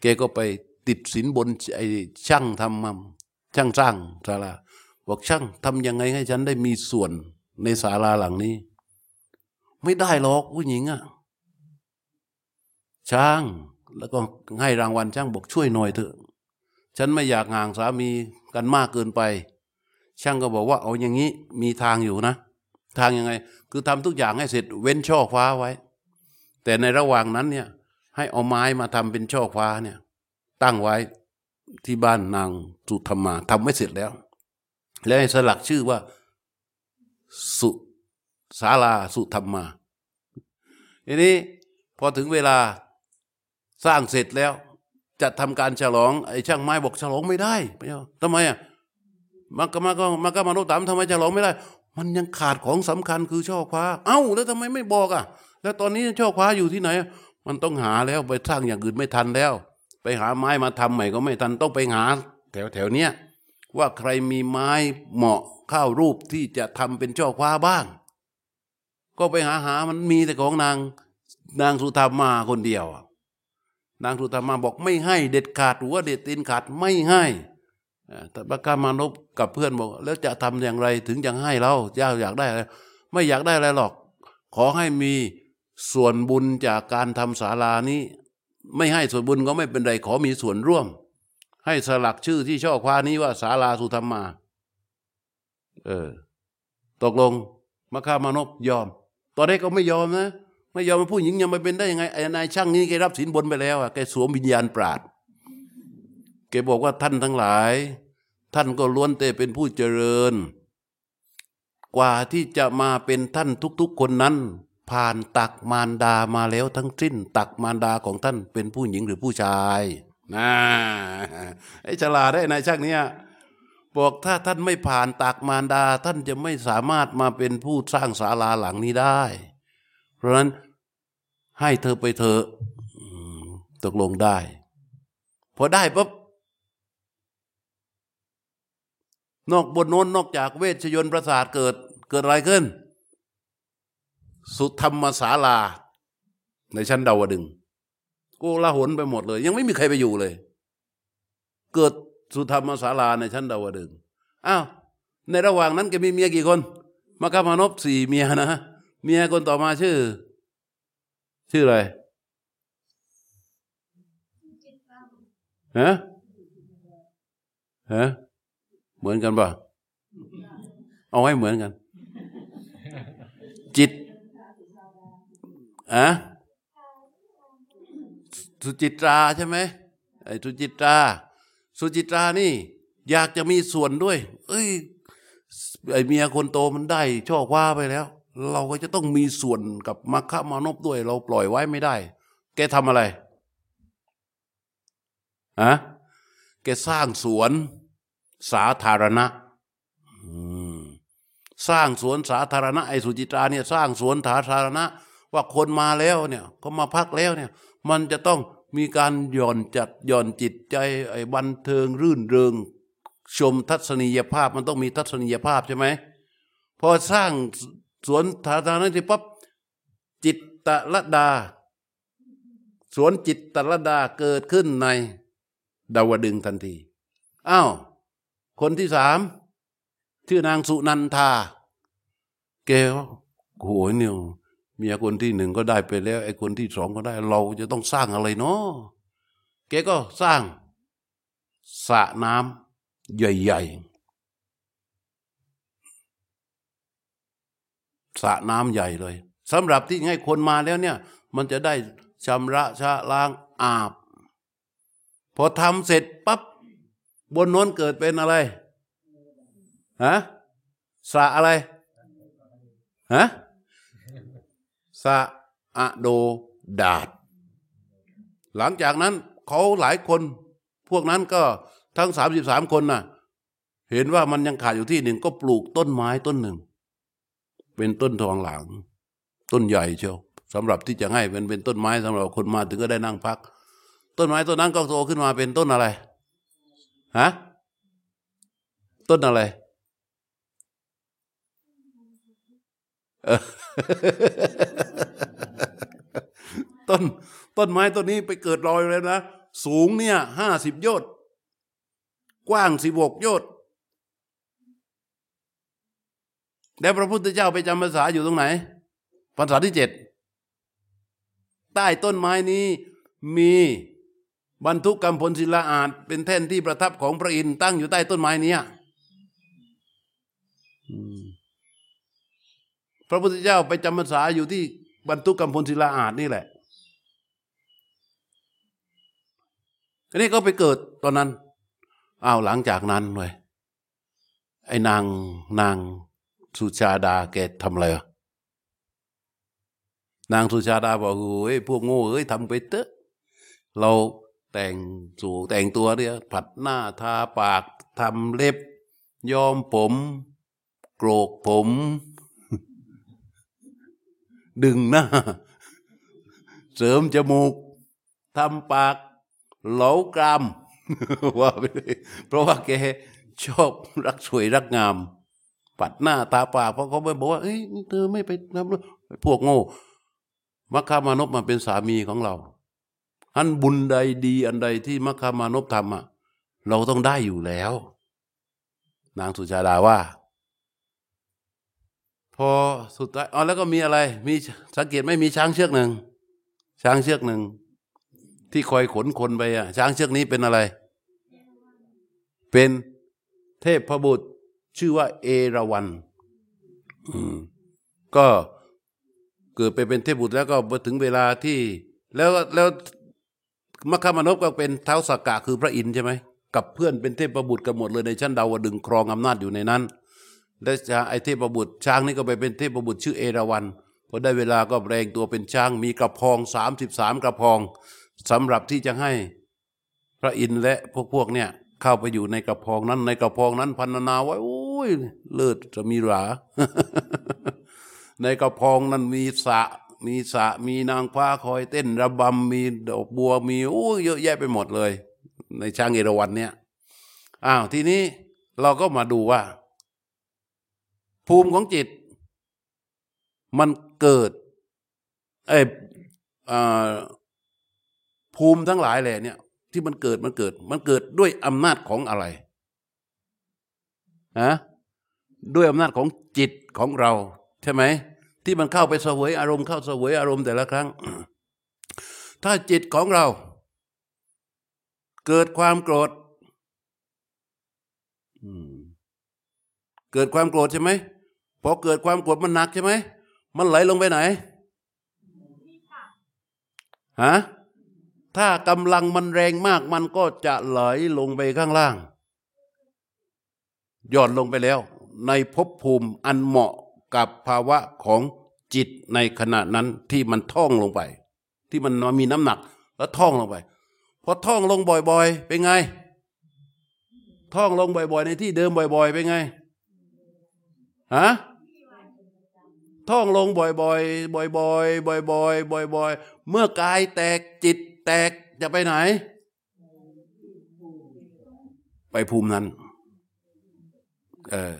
แกก็ไปติดสินบนไอ้ช่างทำมัมช่างสร้างศาลาบอกช่างทำยังไงให้ฉันได้มีส่วนในศาลาหลังนี้ ไม่ได้หรอกผู้หญิงอะช่างแล้วก็ให้รางวัลช่างบอกช่วยหน่อยเถอะ ฉันไม่อยากห่างสามีกันมากเกินไป ช่างก็บอกว่าเอาอย่างนี้มีทางอยู่นะ ทางยังไง คือทำทุกอย่างให้เสร็จเว้นช่อฟ้าไว้ แต่ในระหว่างนั้นเนี่ยให้เอาไม้มาทำเป็นช่อฟ้าเนี่ยตั้งไว้ที่บ้านนางสุธรรมาทำไม่เสร็จแล้ว แล้วให้สลักชื่อว่า สุศาลาสุธรรมาทีนี้พอถึงเวลาสร้างเสร็จแล้ว จะทำการฉลองไอ้ช่างไม้บอกฉลองไม่ได้ไม่เอาทำไมอะ มันก็มาก็มาก็มาโนตามทำไมฉลองไม่ได้ มันยังขาดของสำคัญคือช่อคว้า เอ้า แล้วทำไมไม่บอกอะ แล้วตอนนี้ช่อคว้าอยู่ที่ไหน มันต้องหาแล้วไปสร้างอย่างอื่นไม่ทันแล้ว ไปหาไม้มาทำใหม่ก็ไม่ทันต้องไปหา แถวแถวเนี้ยว่าใครมีไม้เหมาะข้าวรูปที่จะทำเป็นช่อคว้าบ้าง ก็ไปหาหามันมีแต่ของนางนางสุธรรมาคนเดียว นางสุธรรมาบอกไม่ให้เด็ดขาดหัวเด็ดตีนขาดไม่ให้ แต่พระกามานพกับเพื่อนบอก แล้วจะทำอย่างไรถึงจะให้เราเจ้าอยากได้อะไรไม่อยากได้อะไรหรอก ขอให้มีส่วนบุญจากการทำศาลานี้ ไม่ให้ส่วนบุญก็ไม่เป็นไรขอมีส่วนร่วม ให้สลักชื่อที่ช่อคว้านี้ว่าศาลาสุธรรมา เออ ตกลงมะข้ามานพยอม ตอนแรกก็ไม่ยอมนะ ไม่ยอมผู้หญิงยังไม่เป็นได้ยังไงไอ้นายช่างนี้แกรับสินบนไปแล้วอะแกสวมวิญญาณปราด กบอกว่าท่านทั้งหลาย ท่านก็ล้วนแต่เป็นผู้เจริญ กว่าที่จะมาเป็นท่านทุกๆคนนั้น ผ่านตักมารดามาแล้วทั้งสิ้น ตักมารดาของท่านเป็นผู้หญิงหรือผู้ชายนะไอ้ฉลาดได้นายช่างเนี้ยบอกถ้าท่านไม่ผ่านตากมารดา ท่านจะไม่สามารถมาเป็นผู้สร้างศาลาหลังนี้ได้ เพราะฉะนั้นให้เธอไปเถอะตกลงได้ พอได้ปุ๊บ นอกบนโน้นนอกจากเวชยนต์ประสาทเกิดเกิดอะไรขึ้น สุธรรมศาลา ในชั้นดาวดึงกูละหนไปหมดเลย ยังไม่มีใครไปอยู่เลย เกิดสุธรรมศาลาในชั้นดาวดึงอ้าวในระหว่างนั้นแกมีเมียกี่คนมาคามานพสี่เมียนะเมียคนต่อมาชื่อ ชื่ออะไรฮะฮะ เหมือนกันป่ะเอาให้เหมือนกัน จิตอะสุจิตราใช่ไหมไอ้สุจิตราสุจิตรานี่ อยากจะมีส่วนด้วย เอ้ยไอเมียคนโตมันได้ช่อคว้าไปแล้ว เราก็จะต้องมีส่วนกับมัคคะมานพด้วย เราปล่อยไว้ไม่ได้ แกทำอะไรอะแกสร้างสวน สาธารณะสร้างสวนสาธารณะไอสุจิตราเนี่ยสร้างสวนสาธารณะ ว่าคนมาแล้วเนี่ยเขามาพักแล้วเนี่ย มันจะต้องมีการหย่อนจัดหย่อนจิตใจไอ้บันเทิงรื่นเริง ชมทัศนียภาพมันต้องมีทัศนียภาพใช่ไหมพอสร้างสวนสาธารณะที่ปั๊บจิตตะรดา สวนจิตตะรดาเกิดขึ้นในดาวดึงทันทีอ้าว คนที่สามชื่อนางสุนันทา แกโหยเนี่ยเมียคนที่หนึ่งก็ได้ไปแล้ว ไอ้คนที่สองก็ได้ เราจะต้องสร้างอะไรเนาะแกก็สร้างสระน้ำใหญ่ๆสระน้ำใหญ่เลยสำหรับที่ให้คนมาแล้วเนี่ย มันจะได้ชำระชะล้างอาบ พอทำเสร็จปั๊บ บนโน้นเกิดเป็นอะไรฮะสะอะไรฮะสะอะโดดาด หลังจากนั้นเขาหลายคนพวกนั้นก็ทั้งสามสิบสามคนน่ะ เห็นว่ามันยังขาดอยู่ที่หนึ่งก็ปลูกต้นไม้ต้นหนึ่ง เป็นต้นทองหลาง ต้นใหญ่เชียวสำหรับที่จะให้เป็นเป็นต้นไม้สำหรับคนมาถึงก็ได้นั่งพัก ต้นไม้ต้นนั้นก็โตขึ้นมาเป็นต้นอะไร ฮะต้นอะไรต้นต้นไม้ต้นนี้ไปเกิดรอยเลยนะ สูงเนี่ยห้าสิบโยชน์กว้างสิบหกโยชน์แล้วพระพุทธเจ้าไปจำภาษาอยู่ตรงไหนภาษาที่เจ็ดใต้ต้นไม้นี้มี บรรทุกกำพลศิลาอาจเป็นแท่นที่ประทับของพระอินทร์ตั้งอยู่ใต้ต้นไม้นี้พระพุทธเจ้าไปจำพรรษาอยู่ที่บรรทุกกำพลศิลาอาจนี่แหละอันนี้ก็ไปเกิดตอนนั้นอ้าวหลังจากนั้นเลยไอ้นางนางสุชาดาแกทำอะไรนางสุชาดาบอกเฮ้ยพวกโง่เอ้ยทำไปเถอะเรา แต่งสูแต่งตัวเนี่ยผัดหน้าทาปากทำเล็บย้อมผม โกรกผม ดึงหน้า เสริมจมูกทำปากเหลากรามว่าไปเลยเพราะว่าแกชอบรักสวยรักงาม ปัดหน้าตาปากเพราะเขาไปบอกว่าเอ้ยเธอไม่ไปทำพวกโง่มัคคามานพมาเป็นสามีของเรา อันบุญใดดีอันใดที่มัคคามานพทำอะเราต้องได้อยู่แล้ว นางสุชาดาว่า พอสุดท้ายอ๋อแล้วก็มีอะไร มีสังเกตไม่มีช้างเชือกหนึ่งช้างเชือกหนึ่งที่คอยขนคนไปอะช้างเชือกนี้เป็นอะไร เป็นเทพพบุตรชื่อว่า เอราวันก็เกิดไปเป็นเทพบุตรแล้วก็มาถึงเวลาที่ แล้วแล้ว มคามนพก็เป็นเท้าสกกะคือพระอินทร์ใช่ไหมกับเพื่อนเป็นเทพบุตรกันหมดเลยในชั้นดาวดึงครองอำนาจอยู่ในนั้น และไอเทพบุตรช้างนี่ก็ไปเป็นเทพบุตรชื่อเอราวันพอได้เวลาก็แปลงตัวเป็นช้างมีกระพองสามสิบสามกระพองสำหรับที่จะให้พระอินทร์และพวกพวกเนี่ยเข้าไปอยู่ในกระพองนั้นในกระพองนั้นพันนาไว้โอ้ยเลิศจะมีหรา ในกระพองนั้นมีสะ มีสะมีนางฟ้าคอยเต้นระบำมีดอกบัวมีโอ้เยอะแยะไปหมดเลย ในช้างเอราวัณเนี่ยอ้าวทีนี้เราก็มาดูว่า ภูมิของจิต มันเกิดไอ้ภูมิทั้งหลายแหละเนี่ยที่มันเกิดมันเกิด มันเกิดด้วยอำนาจของอะไรฮะด้วยอำนาจของจิตของเรา ใช่ไหม ที่มันเข้าไปเสวยอารมณ์เข้าเสวยอารมณ์แต่ละครั้ง ถ้าจิตของเรา เกิดความโกรธเกิดความโกรธใช่ไหมพอเกิดความโกรธมันหนักใช่ไหมมันไหลลงไปไหนฮะถ้ากำลังมันแรงมากมันก็จะไหลลงไปข้างล่างหย่อนลงไปแล้ว ในภพภูมิอันเหมาะ กับภาวะของจิตในขณะนั้นที่มันท่องลงไป ที่มันมีน้ำหนักแล้วท่องลงไปพอท่องลงบ่อยๆ เป็นไง ท่องลงบ่อยๆ ในที่เดิมบ่อย ๆ เป็นไงฮะท่องลงบ่อยๆ บ่อยๆ บ่อยๆ บ่อยๆบ่อยๆเมื่อกายแตกจิตแตกจะไปไหน ไปภูมินั้น เออ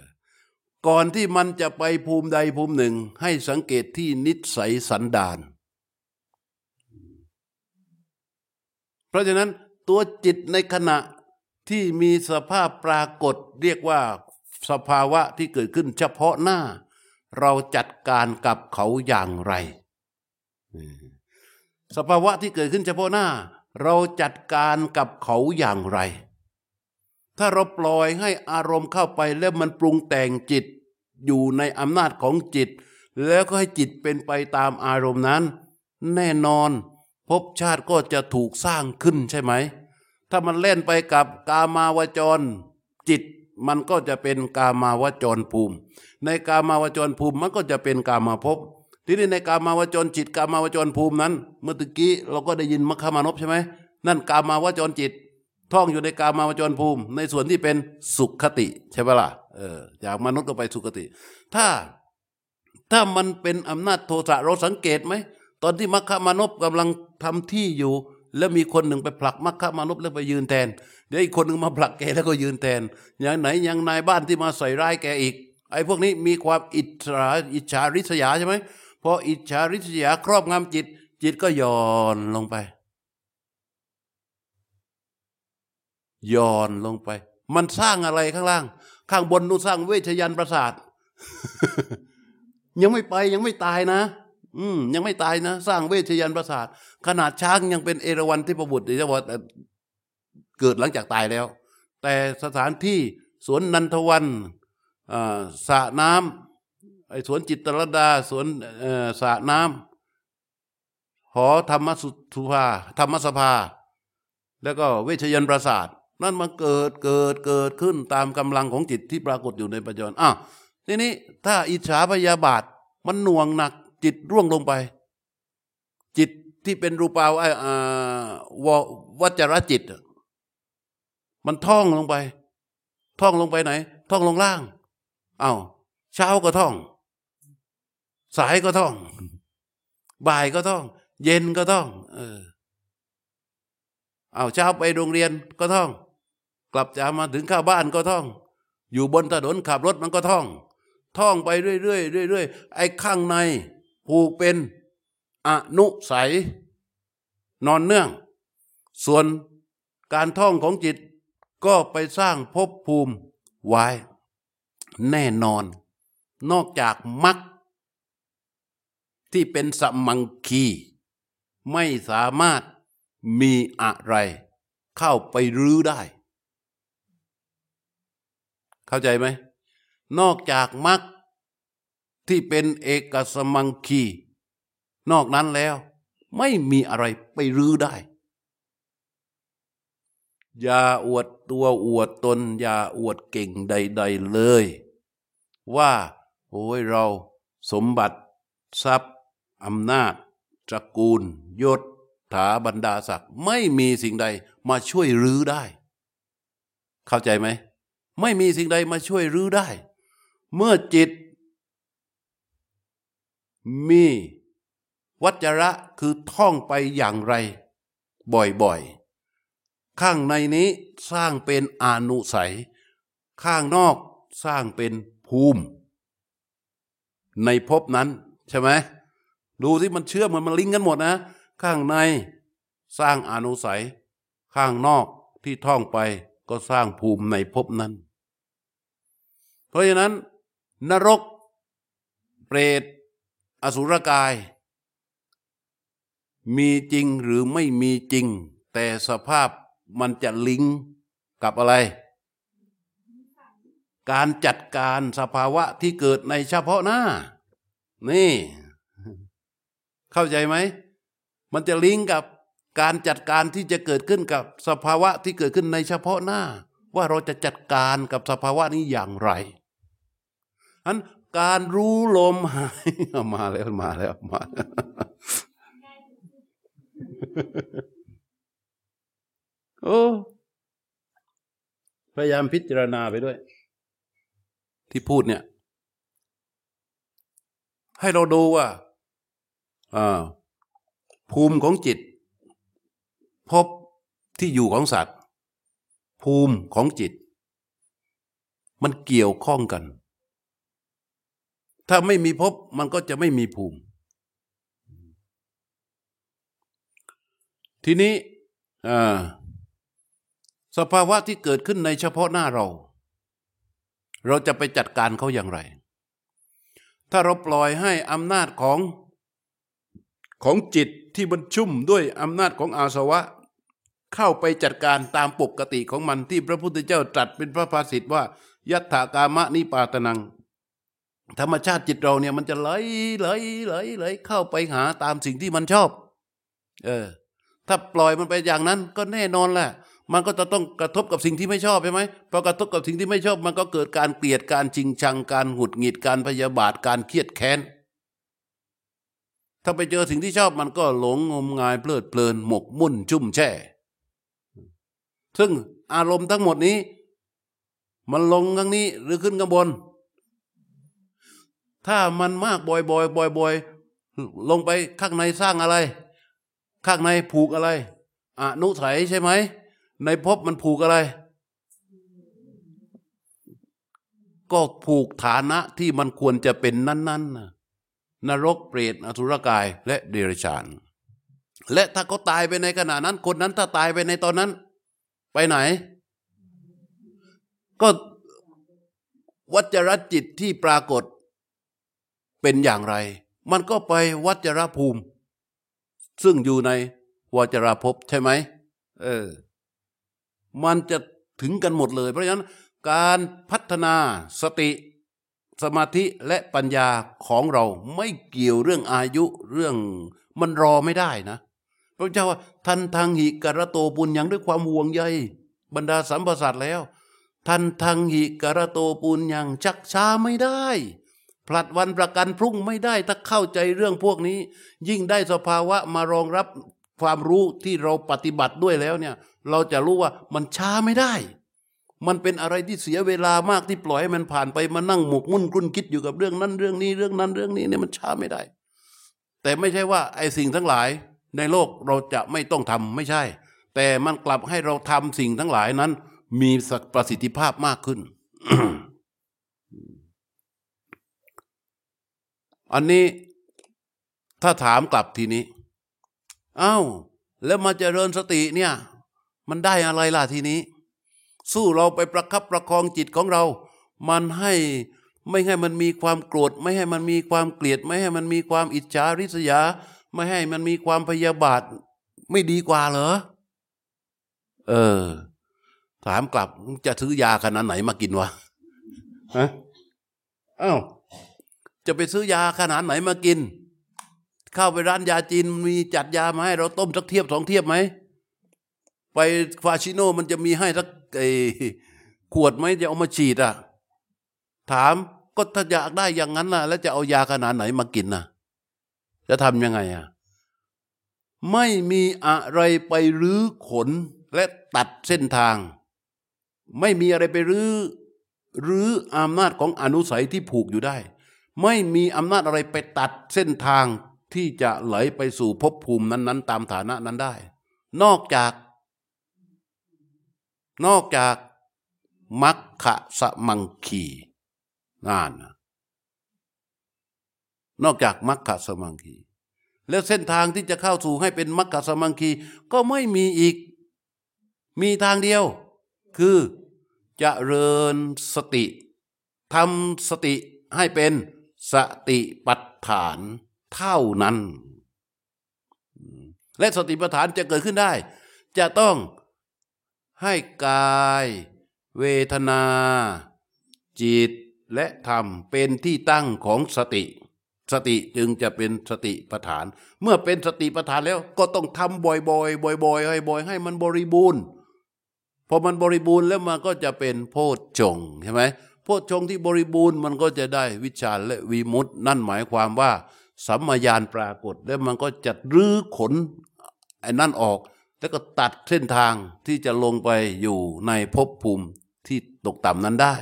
ก่อนที่มันจะไปภูมิใดภูมิหนึ่ง ให้สังเกตที่นิสัยสันดาน เพราะฉะนั้นตัวจิตในขณะที่มีสภาพปรากฏเรียกว่าสภาวะที่เกิดขึ้นเฉพาะหน้า เราจัดการกับเขาอย่างไร สภาวะที่เกิดขึ้นเฉพาะหน้า เราจัดการกับเขาอย่างไร ถ้าเราปล่อยให้อารมณ์เข้าไปแล้วมันปรุงแต่งจิตอยู่ในอำนาจของจิต แล้วก็ให้จิตเป็นไปตามอารมณ์นั้น แน่นอนภพชาติก็จะถูกสร้างขึ้นใช่ไหม ถ้ามันเล่นไปกับกามาวจร จิตมันก็จะเป็นกามาวจรภูมิ ในกามาวจรภูมิมันก็จะเป็นกามาภพทีนี้ในกามาวจรจิตกามาวจรภูมินั้น เมื่อตะกี้เราก็ได้ยินมัคคามานพใช่ไหมนั่นกามาวจรจิต ท่องอยู่ในกามาวจรภูมิ ในส่วนที่เป็นสุขคติใช่ไหมล่ะเออจากมนุษย์ก็ไปสุขคติ ถ้าถ้ามันเป็นอำนาจโทสะเราสังเกตไหมตอนที่มัคคามานพกำลังทำที่อยู่ แล้วมีคนหนึ่งไปผลักมัคคามานพแล้วไปยืนแทนเดี๋ยวอีกคนหนึ่งมาผลักแกแล้วก็ยืนแทน อย่างไหนอย่างนายบ้านที่มาใส่ร้ายแกอีก ไอ้พวกนี้มีความอิจฉาอิจฉาริษยาใช่ไหมพออิจฉาริษยาครอบงำจิต จิตก็ย่อนลงไป ย่อนลงไป มันสร้างอะไรข้างล่าง ข้างบนนู่นสร้างเวชยันประสาท ยังไม่ไปยังไม่ตายนะ อืมยังไม่ตายนะ สร้างเวชยันประสาท ขนาดช้างยังเป็นเอราวัณที่ประบุตรที่ว่าเกิดหลังจากตายแล้ว แต่สถานที่สวนนันทวันสระน้ำไอสวนจิตรดาสวนสระน้ำหอธรรมสุภาธรรมสภา แล้วก็เวชยันประสาท นั่นมันเกิดเกิดเกิดขึ้นตามกำลังของจิตที่ปรากฏอยู่ในปัจจุบันอ้าวทีนี้ถ้าอิจฉาพยาบาทมันหน่วงหนัก จิตร่วงลงไป จิตที่เป็นรูปาววัจรจิต มันท่องลงไป ท่องลงไปไหน ท่องลงล่าง เอา้าเช้าก็ท่อง สายก็ท่อง บ่ายก็ท่อง เย็นก็ท่อง เออเอาเช้าไปโรงเรียนก็ท่อง กลับจากมาถึงข้าบ้านก็ท่อง อยู่บนถนนขับรถมันก็ท่อง ท่องไปเรื่อยๆเรื่อยๆไอ้ข้างในผูกเป็นอนุสัย นอนเนื่อง ส่วนการท่องของจิตก็ไปสร้างภพภูมิไว้ แน่นอน นอกจากมรรคที่เป็นสมังคี ไม่สามารถมีอะไร เข้าไปรื้อได้ เข้าใจไหม นอกจากมรรคที่เป็นเอกสมังคี นอกนั้นแล้ว ไม่มีอะไรไปรื้อได้ อย่าอวดตัวอวดตน อย่าอวดเก่งใด ๆเลย ว่า โอ้ยเราสมบัติ ทรัพย์อำนาจตระกูล ยศถาบรรดาศักดิ์ไม่มีสิ่งใดมาช่วยรื้อได้ เข้าใจไหม ไม่มีสิ่งใดมาช่วยรื้อได้ เมื่อจิต มีวัจระคือท่องไปอย่างไร บ่อยๆ ข้างในนี้สร้างเป็นอนุสัย ข้างนอกสร้างเป็นภูมิ ในภพนั้นใช่ไหมดูที่มันเชื่อมมันมันลิงกันหมดนะ ข้างในสร้างอนุสัย ข้างนอกที่ท่องไป ก็สร้างภูมิในภพนั้น เพราะฉะนั้น นรก เปรต อสุรกาย มีจริงหรือไม่มีจริง แต่สภาพมันจะลิงก์กับอะไร การจัดการสภาวะที่เกิดในเฉพาะหน้า นี่ เข้าใจไหม มันจะลิงก์กับ การจัดการที่จะเกิดขึ้นกับสภาวะที่เกิดขึ้นในเฉพาะหน้า ว่าเราจะจัดการกับสภาวะนี้อย่างไรอันการรู้ลมหายมาแล้วมาแล้วมาโอ้พยายามพิจารณาไปด้วย ที่พูดเนี่ย ให้เราดูว่าภูมิของจิต พบที่อยู่ของสัตว์ ภูมิของจิต มันเกี่ยวข้องกัน ถ้าไม่มีพบมันก็จะไม่มีภูมิ ทีนี้สภาวะที่เกิดขึ้นในเฉพาะหน้าเรา เราจะไปจัดการเขาอย่างไร ถ้าเราปล่อยให้อำนาจของ ของจิตที่มันชุ่มด้วยอำนาจของอาสวะ เข้าไปจัดการตามปกติของมันที่พระพุทธเจ้าตรัสเป็นพระภาษิตว่า ยัตถากามะนิปาตนัง ธรรมชาติจิตเราเนี่ยมันจะไหลไหลไหลไหลเข้าไปหาตามสิ่งที่มันชอบ เออ ถ้าปล่อยมันไปอย่างนั้นก็แน่นอนแหละมันก็จะต้องกระทบกับสิ่งที่ไม่ชอบใช่ไหมพอกระทบกับสิ่งที่ไม่ชอบ มันก็เกิดการเกลียดการจริงชังการหงุดหงิดการพยาบาทการเครียดแค้น ถ้าไปเจอสิ่งที่ชอบมันก็หลงงมงายเพลิดเพลินหมกมุ่นชุ่มแช่ ซึ่งอารมณ์ทั้งหมดนี้ มันลงข้างนี้หรือขึ้นข้างบน ถ้ามันมากบ่อยบ่อยบ่อยบ่อยลงไปข้างในสร้างอะไร ข้างในผูกอะไรอนุสัยใช่ไหม ในภพมันผูกอะไร ก็ผูกฐานะที่มันควรจะเป็นนั้นๆนะ นรกเปรตอสุรกายและเดรัจฉาน และถ้าเขาตายไปในขณะนั้น คนนั้นถ้าตายไปในตอนนั้น ไปไหน ก็วัจรจิตที่ปรากฏเป็นอย่างไร มันก็ไปวัจรภูมิ ซึ่งอยู่ในวัจรภพใช่ไหมเออ มันจะถึงกันหมดเลย เพราะฉะนั้นการพัฒนาสติ สมาธิและปัญญาของเราไม่เกี่ยวเรื่องอายุเรื่องมันรอไม่ได้นะพระเจ้าว่าทันทางหิกระโตปุญยังด้วยความห่วงใยบรรดาสัมปสัตแล้ว ทันทางหิกระโตปุญยังชักช้าไม่ได้ ผลัดวันประกันพรุ่งไม่ได้ถ้าเข้าใจเรื่องพวกนี้ ยิ่งได้สภาวะมารองรับความรู้ที่เราปฏิบัติด้วยแล้วเนี่ย เราจะรู้ว่ามันช้าไม่ได้ มันเป็นอะไรที่เสียเวลามากที่ปล่อยให้มันผ่านไปมานั่งหมกมุ่นกุ้นคิดอยู่กับเรื่องนั้นเรื่องนี้เรื่องนั้นเรื่องนี้เนี่ยมันช้าไม่ได้ แต่ไม่ใช่ว่าไอ้สิ่งทั้งหลายในโลกเราจะไม่ต้องทำไม่ใช่ แต่มันกลับให้เราทำสิ่งทั้งหลายนั้น มีประสิทธิภาพมากขึ้น อันนี้ถ้าถามกลับทีนี้อา้าวแล้วมาเจริญสติเนี่ย มันได้อะไรล่ะทีนี้ สู้เราไปประคับประคองจิตของเรา มันให้ไม่ให้มันมีความโกรธ ไม่ให้มันมีความเกลียด ไม่ให้มันมีความอิจฉาริษยา ไม่ให้มันมีความพยาบาท ไม่ดีกว่าเหรอ เออ ถามกลับจะซื้อยาขนาดไหนมากินวะฮะอ้าวจะไปซื้อยาขนาดไหนมากิน เข้าไปร้านยาจีนมีจัดยามาให้เราต้มสักเทียบสองเทียบไหมไปฟาชิโนมันจะมีให้สัก ไอ้ขวดไหมจะเอามาฉีดอะ ถามก็ถ้าอยากได้อย่างนั้นน่ะ แล้วจะเอายาขนาดไหนมากินน่ะ จะทำยังไงอะ ไม่มีอะไรไปรื้อขนและตัดเส้นทาง ไม่มีอะไรไปรื้อรื้ออำนาจของอนุสัยที่ผูกอยู่ได้ ไม่มีอำนาจอะไรไปตัดเส้นทางที่จะไหลไปสู่ภพภูมินั้น ๆ ตามฐานะนั้นได้ นอกจาก นอกจากมัคคะสมังคีนั่นนอกจากมัคคะสมังคี แล้วเส้นทางที่จะเข้าสู่ให้เป็นมัคคะสมังคีก็ไม่มีอีก มีทางเดียว คือจะเริญสติทำสติให้เป็นสติปัฏฐานเท่านั้น และสติปัฏฐานจะเกิดขึ้นได้ จะต้อง ให้กาย เวทนา จิตและธรรมเป็นที่ตั้งของสติ สติจึงจะเป็นสติปัฏฐาน เมื่อเป็นสติปัฏฐานแล้วก็ต้องทำบ่อยๆ บ่อยๆให้บ่อยให้มันบริบูรณ์พอมันบริบูรณ์แล้วมันก็จะเป็นโพชฌงใช่ไหมโพชฌงที่บริบูรณ์มันก็จะได้วิชาและวิมุตตินั่นหมายความว่าสัมมาญาณปรากฏแล้วมันก็จะรื้อขนไอ้นั่นออก แล้วก็ตัดเส้นทางที่จะลงไปอยู่ในภพภูมิที่ตกต่ำนั้นได้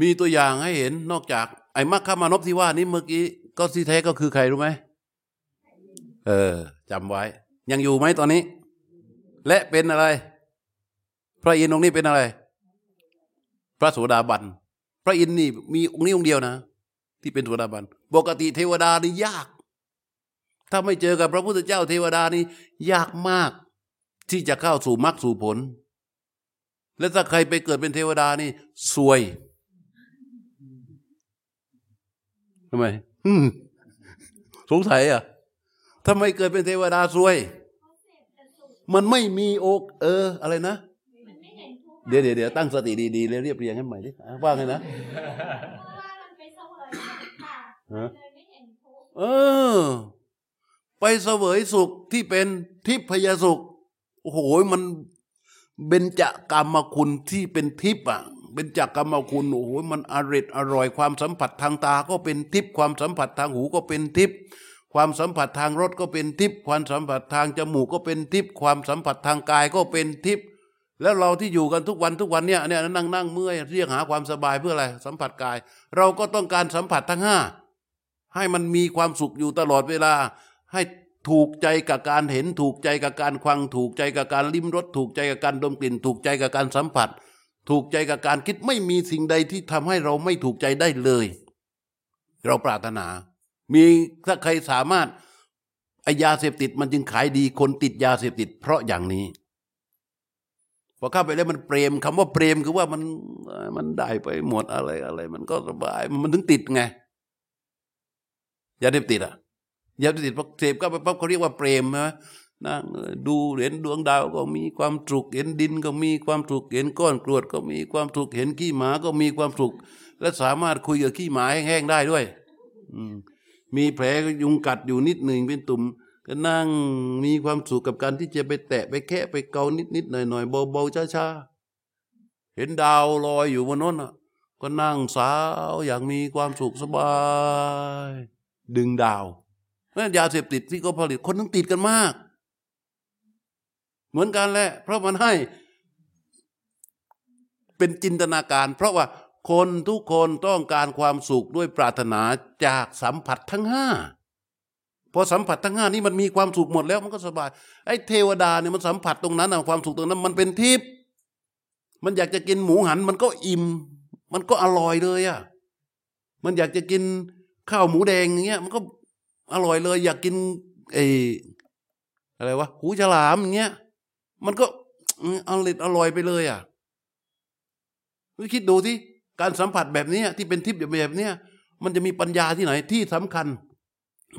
มีตัวอย่างให้เห็นนอกจาก ไอ้มัคคามานพที่ว่านี้เมื่อกี้ก็ที่แท้ก็คือใครรู้ไหม เออจำไว้ ยังอยู่ไหมตอนนี้ และเป็นอะไร พระอินทร์องค์นี้เป็นอะไร พระโสดาบัน พระอินทร์นี่มีองค์นี้องค์เดียวนะ ที่เป็นโสดาบันปกติเทวดานี่ยาก ถ้าไม่เจอกับพระพุทธเจ้าเทวดานี่ยากมาก ที่จะเข้าสู่มรรคสู่ผล และถ้าใครไปเกิดเป็นเทวดานี่ซวยทำไมสงสัยอะทำไมเกิดเป็นเทวดาซวย มันไม่มีโอกเออ อะไรนะ เดี๋ยวเดี๋ยวตั้งสติดีๆแล้วเรียบเรียงให้ใหม่ดิว่าไงนะ เออ ไปเสวยสุขที่เป็นทิพยสุข โอ้โหมันเบญจกรรมคุณที่เป็นทิพย์อะเป็นจักกรรมคุณโอ้โหมันอร่อยอร่อยความสัมผัสทางตาก็เป็นทิพย์ความสัมผัสทางหูก็เป็นทิพย์ความสัมผัสทางรสก็เป็นทิพย์ความสัมผัสทางจมูกก็เป็นทิพย์ความสัมผัสทางกายก็เป็นทิพย์แล้วเราที่อยู่กันทุกวันทุกวันเนี่ยเนี่ยนั่งนั่งเมื่อยเรียกหาความสบายเพื่ออะไรสัมผัสกาย เราก็ต้องการสัมผัสทั้งห้า ให้มันมีความสุขอยู่ตลอดเวลา ให้ถูกใจกับการเห็นถูกใจกับการฟังถูกใจกับการลิ้มรสถูกใจกับการดมกลิ่น ถูกใจกับการสัมผัส ถูกใจกับการคิดไม่มีสิ่งใดที่ทำให้เราไม่ถูกใจได้เลย เราปรารถนา มีถ้าใครสามารถไอยาเสพติดมันจึงขายดีคนติดยาเสพติด เพราะอย่างนี้พอเข้าไปแล้วมันเปรมคำว่าเปรมคือว่ามันมันได้ไปหมดอะไรอะไร มันก็สบายมันถึงติดไง ยาเสพติดอะยาเสพติดพอเสพก็ไปปั๊บเขาเรียกว่าเปรมนะนั่งดูเห็นดวงดาวก็มีความสุขเห็นดินก็มีความสุขเห็นก้อนกรวดก็มีความสุขเห็นขี้หมาก็มีความสุขและสามารถคุยกับขี้หมาแห้งๆได้ด้วยอืมีแผลยุงกัดอยู่นิดหนึ่งเป็นตุ่มก็นั่งมีความสุขกับการที่จะไปแตะไปแคะไปเกานิดนิดหน่อยหน่อยเบาๆช้าๆเห็นดาวลอยอยู่บนนั้นอะก็นั่งสาวอย่างมีความสุขสบาย ดึงดาวนั่นยาเสพติดที่เขาผลิตคนต้องติดกันมาก เหมือนกันแหละ เพราะมันให้ เป็นจินตนาการ เพราะว่าคนทุกคนต้องการความสุขด้วยปรารถนาจากสัมผัสทั้งห้าพอสัมผัสทั้งห้านี้มันมีความสุขหมดแล้วมันก็สบาย ไอ้เทวดาเนี่ยมันสัมผัสตรงนั้นนะความสุขตรงนั้น มันเป็นทิพย์มันอยากจะกินหมูหัน มันก็อิ่ม มันก็อร่อยเลยอะ่ะมันอยากจะกิน ข้าวหมูแดงอย่างเงี้ยมันก็อร่อยเลย อยากกินไออะไรวะหูฉลามอย่างเงี้ยมันก็อร่อยอร่อยไปเลยอะคิดดูที่การสัมผัสแบบนี้ที่เป็นทิพย์แบบนี้มันจะมีปัญญาที่ไหนที่สำคัญ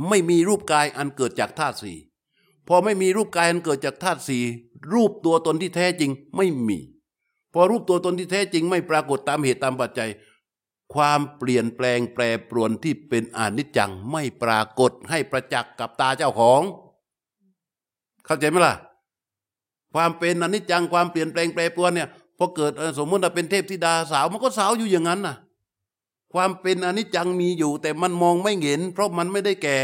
ไม่มีรูปกายอันเกิดจากธาตุสี่พอไม่มีรูปกายอันเกิดจากธาตุสี่รูปตัวตนที่แท้จริงไม่มี พอรูปตัวตนที่แท้จริง ไม่ปรากฏตามเหตุตามปัจจัย ความเปลี่ยนแปลงแปรปรวนที่เป็นอนิจจังไม่ปรากฏให้ประจักษ์กับตาเจ้าของ เข้าใจไหมล่ะ ความเป็นอนิจจังความเปลี่ยนแปลงแปรปรวนเนี่ยพอเกิดสมมติว่าเป็นเทพธิดาสาวมันก็สาวอยู่อย่างนั้นน่ะ ความเป็นอนิจจังมีอยู่ แต่มันมองไม่เห็น เพราะมันไม่ได้แก่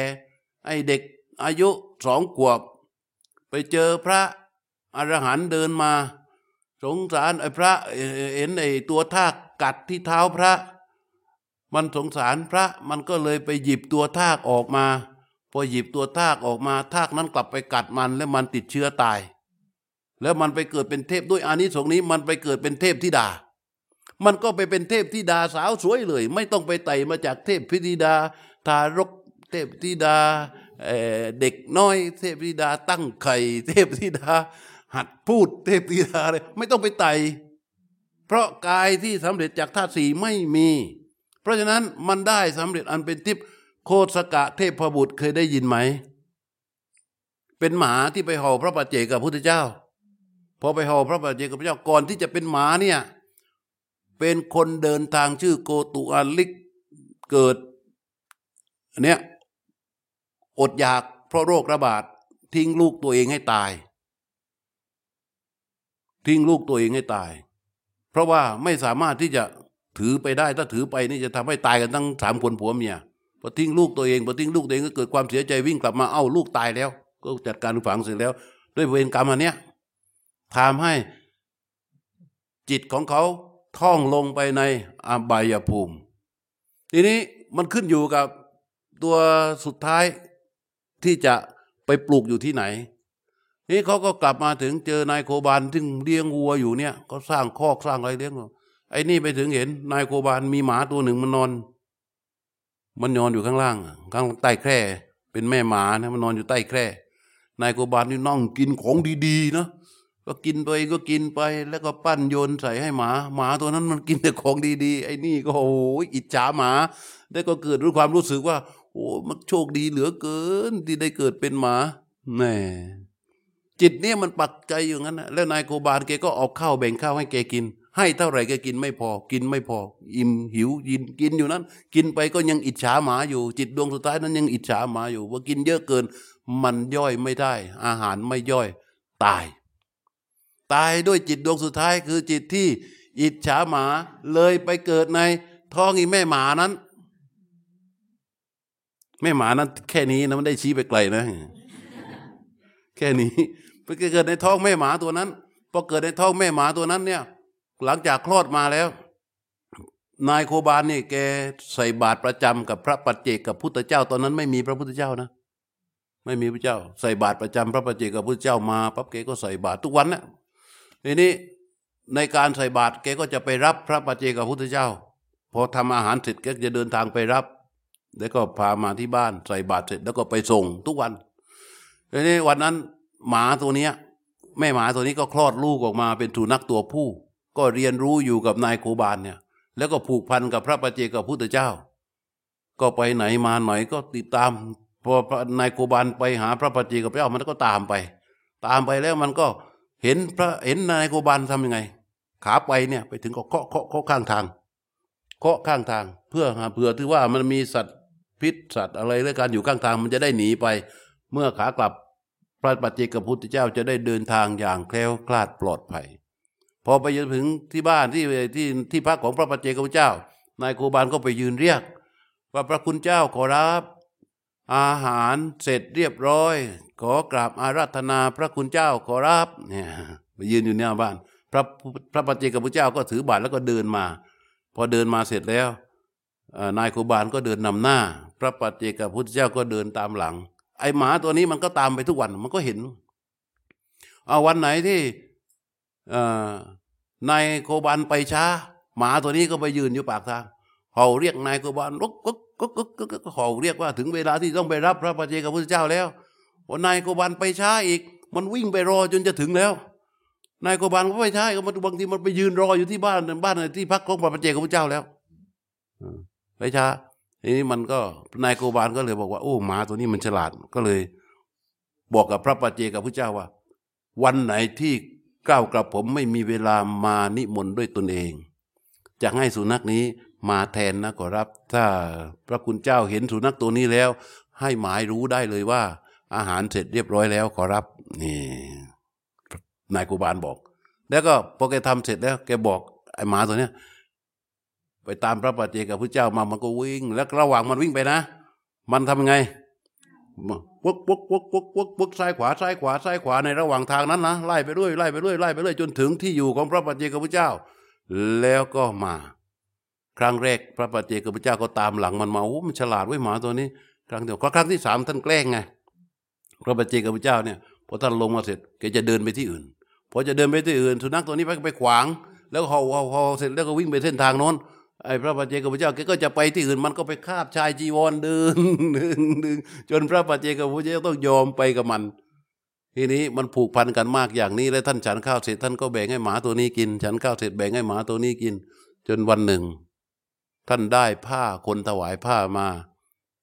ไอเด็กอายุสองขวบ ไปเจอพระอรหันต์เดินมา สงสารไอ้พระเห็นไอ้ตัวท่ากัดที่เท้าพระ มันสงสารพระมันก็เลยไปหยิบตัวทากออกมา พอหยิบตัวทากออกมาทากนั้นกลับไปกัดมันแล้วมันติดเชื้อตาย แล้วมันไปเกิดเป็นเทพด้วยอานิสงส์นี้มันไปเกิดเป็นเทพธิดา มันก็ไปเป็นเทพธิดาสาวสวยเลย ไม่ต้องไปไต่มาจากเทพธิดา ทารกเทพธิดาเด็กน้อย เทพธิดาตั้งไข่เทพธิดา หัดพูดเทพธิดาเลยไม่ต้องไปไต่เพราะกายที่สำเร็จจากธาตุสีไม่มี ราะฉะนั้นมันได้สำเร็จอันเป็นทิพย์โคสกะเทพบุตรเคยได้ยินไหม เป็นหมาที่ไปห่อพระปัจเจกับพุทธเจ้า พอไปห่อพระบาทเจกับพระเจ้าก่อนที่จะเป็นหมาเนี่ยเป็นคนเดินทางชื่อโกตุอาลิกเกิดอันเนี้ยอดอยากเพราะโรคระบาดทิ้งลูกตัวเองให้ตาย ทิ้งลูกตัวเองให้ตาย เพราะว่าไม่สามารถที่จะ ถือไปได้ถ้าถือไปนี่จะทำให้ตายกันทั้งสามคนผัวเมียพอทิ้งลูกตัวเองพอทิ้งลูกตัวเองก็เกิดความเสียใจวิ่งกลับมาเอ้าลูกตายแล้ว ก็จัดการฝังเสร็จแล้ว ด้วยเวรกรรมอันเนี้ยทำให้จิตของเขาท่องลงไปในอบายภูมิ ทีนี้มันขึ้นอยู่กับตัวสุดท้ายที่จะไปปลูกอยู่ที่ไหน นี่เขาก็กลับมาถึงเจอนายโคบานที่เลี้ยงวัวอยู่เนี่ยก็สร้างคอกสร้างอะไรเลี้ยง ไอ้นี่ไปถึงเห็น นายโคบานมีหมาตัวหนึ่งมันนอน มันนอนอยู่ข้างล่าง ข้างใต้แคร่ เป็นแม่หมานะมันนอนอยู่ใต้แคร่ นายโคบานนี่นั่งกินของดีๆนะก็กินไปก็กินไป แล้วก็ปั้นโยนใส่ให้หมา หมาตัวนั้นมันกินแต่ของดีๆ ไอ้นี่ก็โอ้ยอิจฉาหมาแล้ก็เกิดรู้ความรู้สึกว่า โอ้มันโชคดีเหลือเกิน ที่ได้เกิดเป็นหมาแน่จิตเนี่ยมันปักใจอยู่งั้นนะแล้วนายโคบาลแกก็เอาข้าวแบ่งข้าวให้แกกิน ให้เท่าไหร่แกกินไม่พอ กินไม่พอ อิ่มหิวยินกินอยู่นั้น กินไปก็ยังอิจฉาหมาอยู่ จิตดวงสุดท้ายนั้นยังอิจฉาหมาอยู่ ว่ากินเยอะเกิน มันย่อยไม่ได้ อาหารไม่ย่อย ตาย ตายด้วยจิตดวงสุดท้ายคือจิตที่อิจฉาหมาเลยไปเกิดในท้องอีแม่หมานั้น แม่หมานั้นแค่นี้นะมันได้ชี้ไปไกลนะ แค่นี้ไปเกิดในท้องแม่หมาตัวนั้นพอเกิดในท้องแม่หมาตัวนั้นเนี่ย หลังจากคลอดมาแล้ว นายโคบาลนี่แกใส่บาตรประจำกับพระปัจเจกกับพุทธเจ้า ตอนนั้นไม่มีพระพุทธเจ้านะ ไม่มีพระเจ้า ใส่บาตรประจำพระปัจเจกกับพุทธเจ้ามาปั๊บแกก็ใส่บาตรทุกวันนะทีนี้ในการใส่บาตรแกก็จะไปรับพระปัจเจกับพุทธเจ้า พอทำอาหารเสร็จแกจะเดินทางไปรับ แล้วก็พามาที่บ้านใส่บาตรเสร็จแล้วก็ไปส่งทุกวันทีนี้วันนั้นหมาตัวเนี้ยแม่หมาตัวนี้ก็คลอดลูกออกมาเป็นสุนัขตัวผู้ ก็เรียนรู้อยู่กับนายโคบาลเนี่ย แล้วก็ผูกพันกับพระปัจเจกับพุทธเจ้า ก็ไปไหนมาไหนก็ติดตามพอนายโคบาลไปหาพระปัจเจกับพระเจ้ามันก็ตามไป ตามไปแล้วมันก็เห็นพระเห็นนายโคบาลทำยังไง ขาไปเนี่ยไปถึงก็เคาะเคาะเคาะข้างทาง เคาะข้างทาง เพื่อหาเผื่อที่ว่ามันมีสัตว์พิษสัตว์อะไรเรื่องการอยู่ข้างทางมันจะได้หนีไป เมื่อขากลับพระปัจเจกพุทธเจ้าจะได้เดินทางอย่างแคล้วคลาดปลอดภัย อไปถึงที่บ้านที่ที่ที่พักของพระปัจเจกพุทธเจ้า นายโคบาลก็ไปยืนเรียก ว่าพระคุณเจ้าขอรับ อาหารเสร็จเรียบร้อย ขอกราบอาราธนาพระคุณเจ้าขอรับเนี่ยไปยืนอยู่หน้าบ้าน พระพระปัจเจกพุทธเจ้าก็ถือบาตรแล้วก็เดินมา พอเดินมาเสร็จแล้วนายโคบาลก็เดินนำหน้า พระปัจเจกพุทธเจ้าก็เดินตามหลัง ไอหมาตัวนี้มันก็ตามไปทุกวันมันก็เห็น เอาวันไหนที่ นายโคบานไปช้า หมาตัวนี้ก็ไปยืนอยู่ปากทางเห่าเรียกนายโคบานก็ก็ก็ก็ก็เห่าเรียกว่าถึงเวลาที่ต้องไปรับพระปัจเจกพุทธเจ้าแล้วพอนายโคบานไปช้าอีก มันวิ่งไปรอจนจะถึงแล้วนายโคบานก็ไม่ใช่ก็มันบางทีมันไปยืนรออยู่ที่บ้านบ้านที่พักของพระปัจเจกพุทธเจ้าแล้วไปช้าทีนี้มันก็นายโกบาลก็เลยบอกว่าโอ้หมาตัวนี้มันฉลาดก็เลย บอกกับพระปัจเจกับพระเจ้าว่า วันไหนที่ ก้าวกระผมไม่มีเวลามานิมนต์ด้วยตนเอง จะให้สุนัขนี้มาแทนนะขอรับ ถ้าพระคุณเจ้าเห็นสุนัขตัวนี้แล้ว ให้หมายรู้ได้เลยว่า อาหารเสร็จเรียบร้อยแล้วขอรับนี่นายกุบาลบอก แล้วก็พอแกทำเสร็จแล้ว แกบอกไอ้หมาตัวเนี้ยไปตามพระปัจเจกับพระเจ้ามามันก็วิ่ง แล้วระหว่างมันวิ่งไปนะ มันทำไง วกวกวกวกวกวกซ้ายขวาซ้ายขวาซ้ายขวาในระหว่างทางนั้นนะไล่ไปเรื่อยไล่ไปเรื่อยไล่ไปเรื่อยจนถึงที่อยู่ของพระปัจเจกพระเจ้า แล้วก็มา ครั้งแรกพระปัจเจกพระเจ้าก็ตามหลังมันมาโอ้มันฉลาดไว้หมาตัวนี้ ครั้งเดียวครั้งที่สามท่านแกล้งไงพระปัจเจกพระเจ้าเนี่ยพอท่านลงมาเสร็จแกจะเดินไปที่อื่นพอจะเดินไปที่อื่นสุนัขตัวนี้ไปไปขวาง แล้วเห่าเห่าเห่าเสร็จแล้วก็วิ่งไปเส้นทางโน้น ไอ้พระปัจเจกพุทธเจ้าแกก็จะไปที่อื่นมันก็ไปคาบชายจีวรดึงดึงดึงจนพระปัจเจกพุทธเจ้าต้องยอมไปกับมัน ทีนี้มันผูกพันกันมากอย่างนี้แล้วท่านฉันข้าวเสร็จท่านก็แบ่งให้หมาตัวนี้กิน ฉันข้าวเสร็จแบ่งให้หมาตัวนี้กิน จนวันหนึ่ง ท่านได้ผ้าคนถวายผ้ามา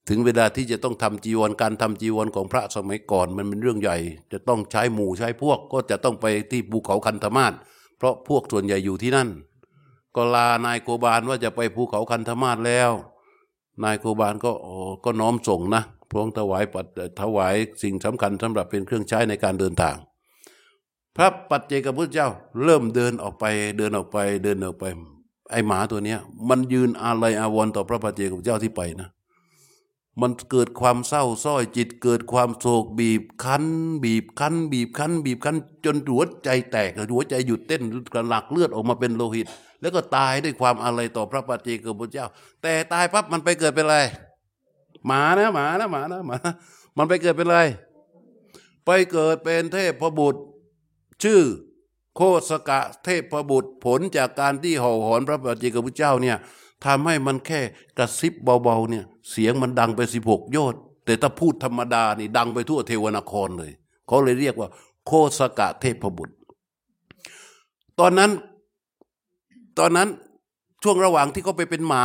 ถึงเวลาที่จะต้องทำจีวรการทำจีวรของพระสมัยก่อน มันเป็นเรื่องใหญ่ จะต้องใช้หมู่ใช้พวกก็จะต้องไปที่ภูเขาคันธมาศเพราะพวกส่วนใหญ่อยู่ที่นั่น ก็ลานายโกบาลว่าจะไปภูเขาคันธมาศแล้ว นายโกบาลก็โอ้ก็น้อมส่งนะพระองถวายปัดถวายสิ่งสำคัญสำหรับเป็นเครื่องใช้ในการเดินทาง พระปัจเจกพุทธเจ้า เริ่มเดินออกไปเดินออกไปเดินออกไป ไอหมาตัวเนี้ย มันยืนอาลัยอาวรณ์ต่อพระปัจเจกพุทธเจ้าที่ไปนะ มันเกิดความเศร้าส้อยจิตเกิดความโศกบีบคั้น บีบคั้น บีบคั้น บีบคั้น จนหัวใจแตกหัวใจหยุดเต้นกระหลักเลือดออกมาเป็นโลหิต แล้วก็ตายด้วยความอะไรต่อพระปฏิเจกพุทธเจ้า แต่ตายปั๊บมันไปเกิดเป็นอะไร หมานะหมานะหมานะหมามันไปเกิดเป็นอะไร ไปเกิดเป็นเทพบุตร ชื่อโคสกะเทพบุตรผลจากการที่ห่อหอนพระปฏิเจกพุทธเจ้าเนี่ย ทำให้มันแค่กระซิบเบาๆเนี่ยเสียงมันดังไปสิบหกโยชน์แต่ถ้าพูดธรรมดานี่ดังไปทั่วเทวนครเลยเขาเลยเรียกว่า โคสกะเทพบุตร ตอนนั้นตอนนั้นช่วงระหว่างที่เขาไปเป็นหมา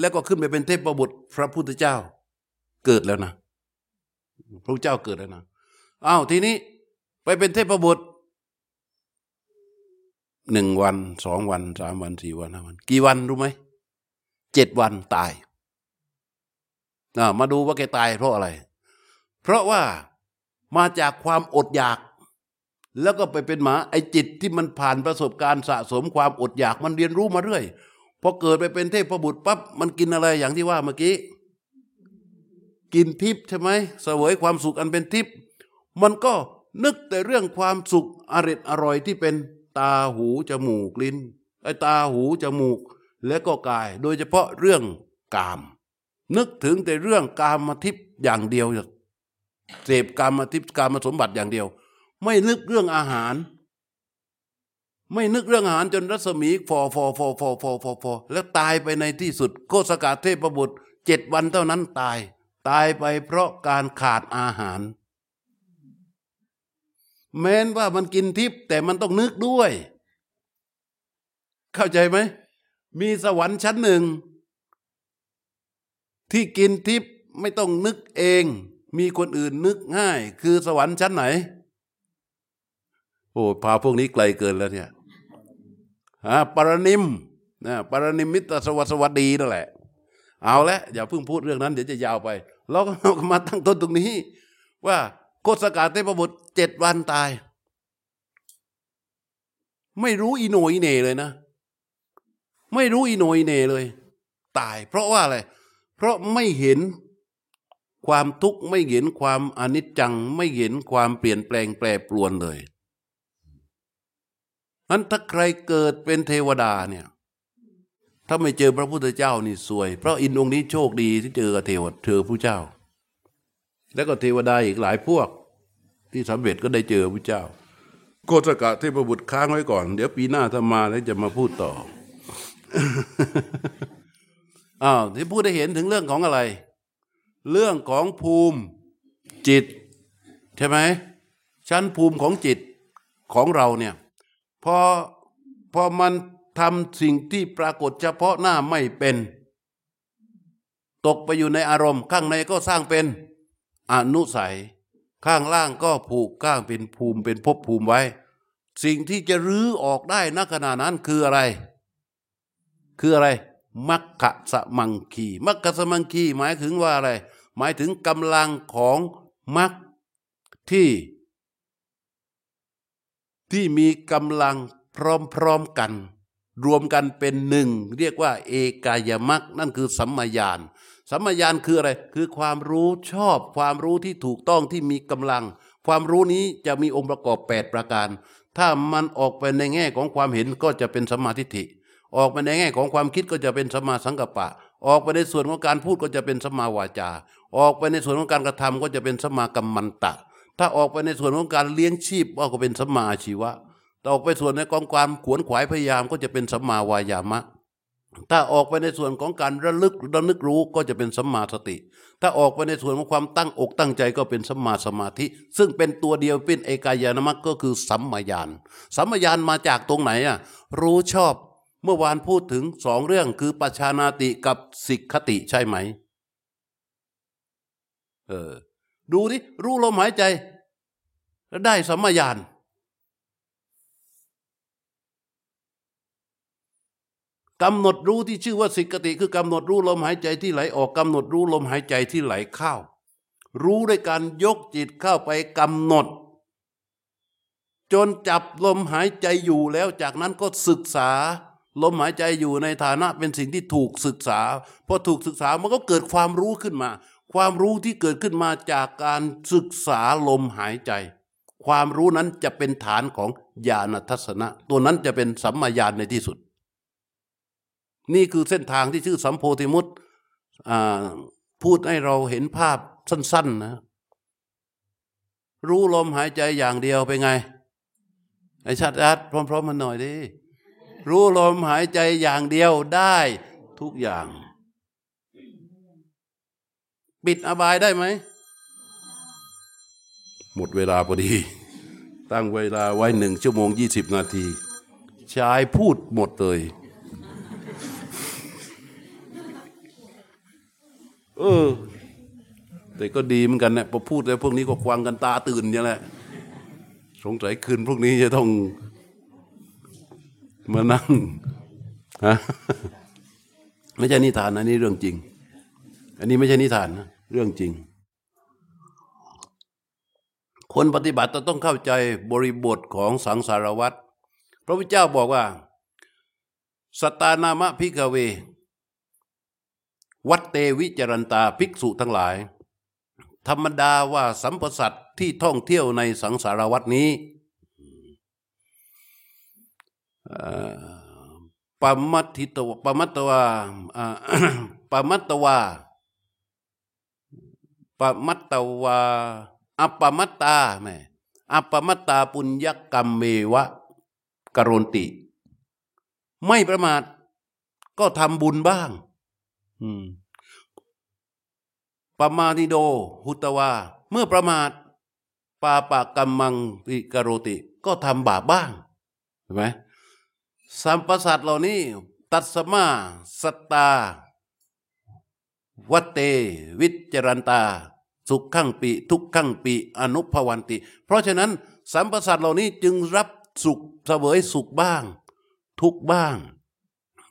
แล้วก็ขึ้นไปเป็นเทพบุตร พระพุทธเจ้า เกิดแล้วนะพระเจ้าเกิดแล้วนะอ้าวทีนี้ไปเป็นเทพบุตรหนึ่งวันสองวันสามวันสี่วันห้าวัน กี่วันรู้ไหม เจ็ดวันตายมาดูว่าแกตายเพราะอะไร เพราะว่ามาจากความอดอยาก แล้วก็ไปเป็นหมาไอจิตที่มันผ่านประสบการณ์สะสมความอดอยากมันเรียนรู้มาเรื่อยพอเกิดไปเป็นเทพบุตรปั๊บมันกินอะไรอย่างที่ว่าเมื่อกี้ กินทิพย์ใช่ไหมเสวยความสุขอันเป็นทิพย์มันก็นึกแต่เรื่องความสุขอร่อยอร่อยที่เป็นตาหูจมูกลิ้นไอตาหูจมูก และก็กาย โดยเฉพาะเรื่องกาม นึกถึงแต่เรื่องกามทิพย์อย่างเดียวเสพกามทิพย์กามสมบัติอย่างเดียว ไม่นึกเรื่องอาหาร ไม่นึกเรื่องอาหารจนรัศมีฟอฟอฟอฟอฟอฟอฟอแล้วตายไปในที่สุดโคสกาเทพบุตรเจ็ดวันเท่านั้นตาย ตายไปเพราะการขาดอาหาร แม้นว่ามันกินทิพย์แต่มันต้องนึกด้วย เข้าใจไหม มีสวรรค์ชั้นหนึ่ง ที่กินทิพย์ไม่ต้องนึกเอง มีคนอื่นนึกให้ คือสวรรค์ชั้นไหน โอ้พาพวกนี้ไกลเกินแล้วเนี่ยฮะปรนิมนะปรนิมมิตรสวัสวัสดีนั่นแหละ เอาละอย่าเพิ่งพูดเรื่องนั้น เดี๋ยวจะยาวไปเราก็มาตั้งต้นตรงนี้ ว่าโคสกาเทพบุตรเจ็ดวันตาย ไม่รู้อีโนอีเน่เลยนะ ไม่รู้อีโนอีเน่เลย ตาย เพราะว่าอะไร เพราะไม่เห็นความทุกข์ไม่เห็นความอนิจจัง ไม่เห็นความเปลี่ยนแปลงแปรปรวนเลยนั้นถ้าใครเกิดเป็นเทวดาเนี่ยถ้าไม่เจอพระพุทธเจ้านี่สวย เพราะอินองค์นี้โชคดีที่เจอเทวดเธอผู้เจ้า แล้วก็เทวดาอีกหลายพวก ที่สำเร็จก็ได้เจอพระเจ้า โกศกะเทพบุตรค้างไว้ก่อน เดี๋ยวปีหน้าถ้ามาแล้วจะมาพูดต่อ อ้าวที่พูดได้เห็นถึงเรื่องของอะไร เรื่องของภูมิจิต ใช่ไหมชั้นภูมิของจิตของเราเนี่ยพอพอมันทำสิ่งที่ปรากฏเฉพาะหน้าไม่เป็น ตกไปอยู่ในอารมณ์ ข้างในก็สร้างเป็นอนุสัย ข้างล่างก็ผูกข้างเป็นภูมิเป็นภพภูมิไว้ สิ่งที่จะรื้อออกได้ณขณะนั้นคืออะไร คืออะไรมัคคะสมังคีมัคคะสมังคีหมายถึงว่าอะไร หมายถึงกำลังของมัคที่ ที่มีกำลังพร้อมๆกัน รวมกันเป็นหนึ่ง เรียกว่าเอกายมักนั่นคือสัมมาญาณสัมมาญาณคืออะไร คือความรู้ชอบความรู้ที่ถูกต้องที่มีกำลัง ความรู้นี้จะมีองค์ประกอบ 8 ประการ ถ้ามันออกไปในแง่ของความเห็นก็จะเป็นสัมมาทิฏฐิ ออกไปในแง่ของความคิดก็จะเป็นสัมมาสังกัปปะ ออกไปในส่วนของการพูดก็จะเป็นสัมมาวาจา ออกไปในส่วนของการกระทำก็จะเป็นสัมมากัมมันตะ ถ้าออกไปในส่วนของการเลี้ยงชีพก็เป็นสัมมาชีวะถ้าออกไปส่วนในกองความขวนขวายพยายามก็จะเป็นสัมมาวายามะ ถ้าออกไปในส่วนของการระลึกระลึกรู้ก็จะเป็นสัมมาสติ ถ้าออกไปในส่วนของความตั้งอกตั้งใจก็เป็นสัมมาสมาธิ ซึ่งเป็นตัวเดียวเป็นเอกายานมัคก็คือสัมมาญาณสัมมาญาณมาจากตรงไหนอะรู้ชอบ เมื่อวานพูดถึงสองเรื่องคือปัชานาติกับสิกขติใช่ไหม เออ ดูดิรู้ลมหายใจ แล้วได้สัมมาญาณกำหนดรู้ที่ชื่อว่าสิกติคือกำหนดรู้ลมหายใจที่ไหลออกกำหนดรู้ลมหายใจที่ไหลเข้า รู้ด้วยการยกจิตเข้าไปกำหนด จนจับลมหายใจอยู่แล้วจากนั้นก็ศึกษา ลมหายใจอยู่ในฐานะเป็นสิ่งที่ถูกศึกษาพอถูกศึกษามันก็เกิดความรู้ขึ้นมา ความรู้ที่เกิดขึ้นมาจากการศึกษาลมหายใจ ความรู้นั้นจะเป็นฐานของญาณทัศนะ ตัวนั้นจะเป็นสัมมาญาณในที่สุด นี่คือเส้นทางที่ชื่อสัมโพธิมุตพูดให้เราเห็นภาพสั้น ๆ นะ รู้ลมหายใจอย่างเดียวไปไงไอ้ชัดชัดพร้อม ๆ มันหน่อยดิ รู้ลมหายใจอย่างเดียวได้ทุกอย่าง ปิดอบายได้ไหม หมดเวลาพอดี ตั้งเวลาไว้หนึ่งชั่วโมงยี่สิบนาที ชายพูดหมดเลยเออแต่ก็ดีเหมือนกันนะพอพูดแล้วพวกนี้ก็ควังกันตาตื่นอย่างแหละ สงสัยคืนพวกนี้จะต้อง มานั่งฮะไม่ใช่นิทานนะนี่เรื่องจริง อันนี้ไม่ใช่นิทานนะเรื่องจริง คนปฏิบัติต้องเข้าใจบริบทของสังสารวัตรพระพุทธเจ้าบอกว่า สตานามะพิกเว วัตเตวิจรันตาภิกษุทั้งหลาย ธรรมดาว่าสัมปสัตที่ท่องเที่ยวในสังสารวัตนี้ ปมัตถิตวปมัตตวาปมัตตวาปมัตตวาอัปมัตตาแม่อัปมัตตาปุญญกรรมเมวะกรนติ ไม่ประมาทก็ทำบุญบ้างปมาณิโด หุตวา เมื่อประมาทปาปากรรมังปิกโรติ ก็ทำบาปบ้างเห็นไหม สัมปะสัตเหล่านี้ ตัสมาสตา วัตเต วิจรันตา สุขขังปีทุกขังปีอนุภวันติ เพราะฉะนั้นสัมปะสัตเหล่านี้จึงรับสุขเสวยสุขบ้าง ทุกบ้าง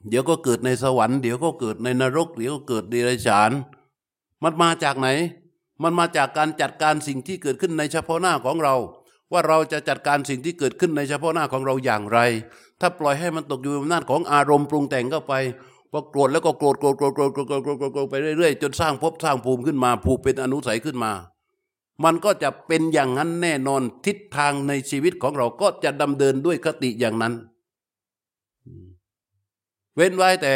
เดี๋ยวก็เกิดในสวรรค์ เดี๋ยวก็เกิดในนรก เดี๋ยวก็เกิดเดรัจฉาน มันมาจากไหน มันมาจากการจัดการสิ่งที่เกิดขึ้นในเฉพาะหน้าของเรา ว่าเราจะจัดการสิ่งที่เกิดขึ้นในเฉพาะหน้าของเราอย่างไร ถ้าปล่อยให้มันตกอยู่อำนาจของอารมณ์ปรุงแต่งเข้าไปพอโกรธแล้วก็โกรธโกรธโกรธโกรธโกรธโกรธโกรธไปเรื่อยๆจนสร้างภพสร้างภูมิขึ้นมาภูเป็นอนุสัยขึ้นมา มันก็จะเป็นอย่างนั้นแน่นอนทิศทางในชีวิตของเราก็จะดำเนินด้วยคติอย่างนั้น เว้นไว้แต่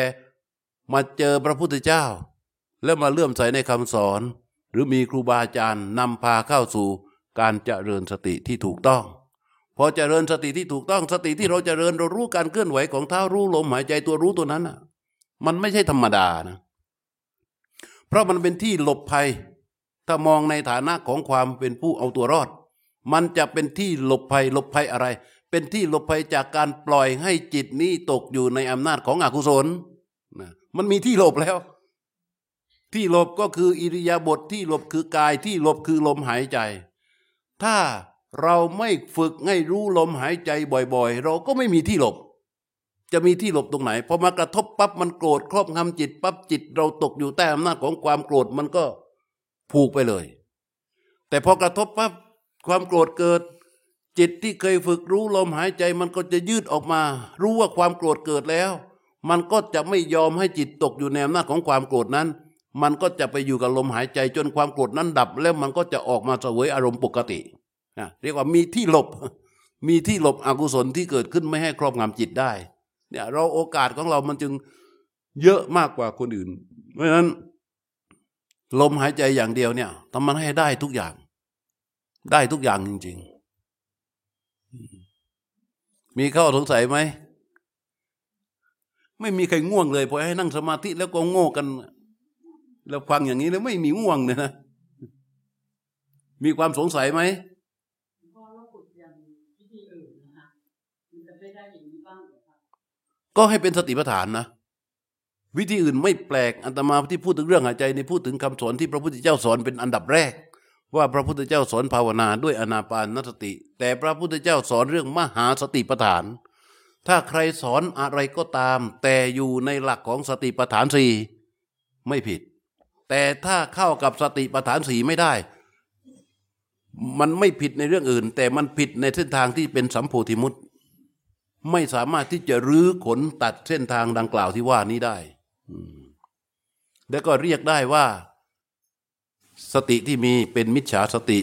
มาเจอพระพุทธเจ้า แล้วมาเลื่อมใสในคำสอน หรือมีครูบาอาจารย์นำพาเข้าสู่การเจริญสติที่ถูกต้อง พอเจริญสติที่ถูกต้องสติที่เราจเจริญเรารู้การเคลื่อนไหวของเท้ารู้ลมหายใจตัวรู้ตัวนั้นอะมันไม่ใช่ธรรมดานะ เพราะมันเป็นที่หลบภัย ถ้ามองในฐานะของความเป็นผู้เอาตัวรอด มันจะเป็นที่หลบภัยหลบภัยอะไร เป็นที่หลบภัยจากการปล่อยให้จิตนี้ตกอยู่ในอำนาจของอกุศลนะมันมีที่หลบแล้ว ที่หลบก็คืออิริยาบถทที่หลบคือกายที่หลบคือลมหายใจ ถ้า เราไม่ฝึกให้รู้ลมหายใจบ่อยๆ เราก็ไม่มีที่หลบ จะมีที่หลบตรงไหนพอมากระทบปั๊บมันโกรธครอบงำจิตปั๊บจิต เราตกอยู่ใต้อำนาจของความโกรธมันก็ผูกไปเลย แต่พอกระทบปั๊บความโกรธเกิด จิตที่เคยฝึกรู้ลมหายใจมันก็จะยืดออกมา รู้ว่าความโกรธเกิดแล้ว มันก็จะไม่ยอมให้จิตตกอยู่ในอำนาจของความโกรธนั้น มันก็จะไปอยู่กับลมหายใจจนความโกรธนั้นดับ แล้วมันก็จะออกมาเสวยอารมณ์ปกติ นะเรียกว่ามีที่หลบ มีที่หลบอกุศลที่เกิดขึ้นไม่ให้ครอบงำจิตได้เนี่ยเราโอกาสของเรามันจึงเยอะมากกว่าคนอื่น เพราะฉะนั้น ลมหายใจอย่างเดียวเนี่ยทำมันให้ได้ทุกอย่าง ได้ทุกอย่างจริง ๆ มีข้อสงสัยไหมไม่มีใครง่วงเลยพอให้นั่งสมาธิแล้วก็โง่กัน แล้วฟังอย่างนี้แล้วไม่มีง่วงเลยนะ มีความสงสัยไหม ก็ให้เป็นสติปัฏฐานนะ วิธีอื่นไม่แปลกอัตมาที่พูดถึงเรื่องหายใจในพูดถึงคำสอนที่พระพุทธเจ้าสอนเป็นอันดับแรก ว่าพระพุทธเจ้าสอนภาวนาด้วยอนาปานสติ แต่พระพุทธเจ้าสอนเรื่องมหาสติปัฏฐาน ถ้าใครสอนอะไรก็ตาม แต่อยู่ในหลักของสติปัฏฐานสี่ไม่ผิด แต่ถ้าเข้ากับสติปัฏฐานสี่ไม่ได้ มันไม่ผิดในเรื่องอื่น แต่มันผิดในเส้นทางที่เป็นสัมโพธิมุต ไม่สามารถที่จะรื้อขนตัดเส้นทางดังกล่าวที่ว่านี้ได้แล้วก็เรียกได้ว่า สติที่มีเป็นมิจฉาสติ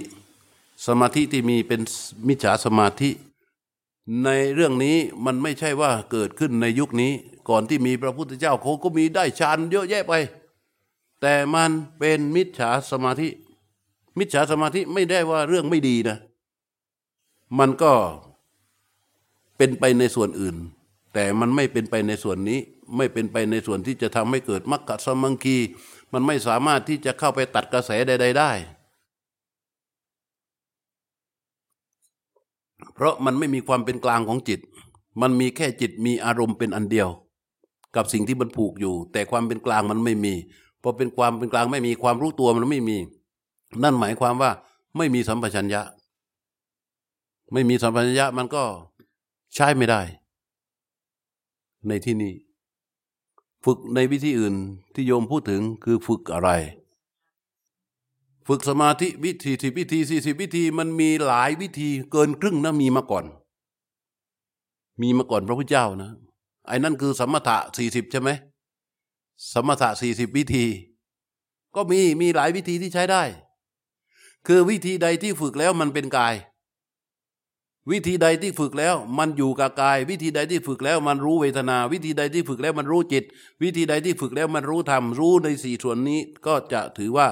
สมาธิที่มีเป็นมิจฉาสมาธิ ในเรื่องนี้มันไม่ใช่ว่าเกิดขึ้นในยุคนี้ ก่อนที่มีพระพุทธเจ้าเขาก็มีได้ฌานเยอะแยะไป แต่มันเป็นมิจฉาสมาธิ มิจฉาสมาธิไม่ได้ว่าเรื่องไม่ดีนะ มันก็ เป็นไปในส่วนอื่น แต่มันไม่เป็นไปในส่วนนี้ ไม่เป็นไปในส่วนที่จะทำให้เกิดมรรคสมังคี มันไม่สามารถที่จะเข้าไปตัดกระแสใด ๆ ได้ เพราะมันไม่มีความเป็นกลางของจิต มันมีแค่จิตมีอารมณ์เป็นอันเดียว กับสิ่งที่มันผูกอยู่ แต่ความเป็นกลางมันไม่มีพอเป็นความเป็นกลางไม่มีความรู้ตัวมันไม่มี นั่นหมายความว่าไม่มีสัมปชัญญะ ไม่มีสัมปชัญญะมันก็ ใช้ไม่ได้ ในที่นี้ ฝึกในวิธีอื่นที่โยมพูดถึงคือฝึกอะไร ฝึกสมาธิวิธีสิบวิธีสี่สิบวิธีมันมีหลายวิธีเกินครึ่งนะมีมาก่อน มีมาก่อนพระพุทธเจ้านะไอ้นั่นคือสมถะสี่สิบใช่ไหมสมถะสี่สิบวิธี ก็มีมีหลายวิธีที่ใช้ได้ คือวิธีใดที่ฝึกแล้วมันเป็นกาย วิธีใดที่ฝึกแล้ว มันอยู่กับกาย วิธีใดที่ฝึกแล้ว มันรู้เวทนา วิธีใดที่ฝึกแล้วมันรู้จิต วิธีใดที่ฝึกแล้วมันรู้ธรรมรู้ในสี่ส่วนนี้ก็จะถือว่า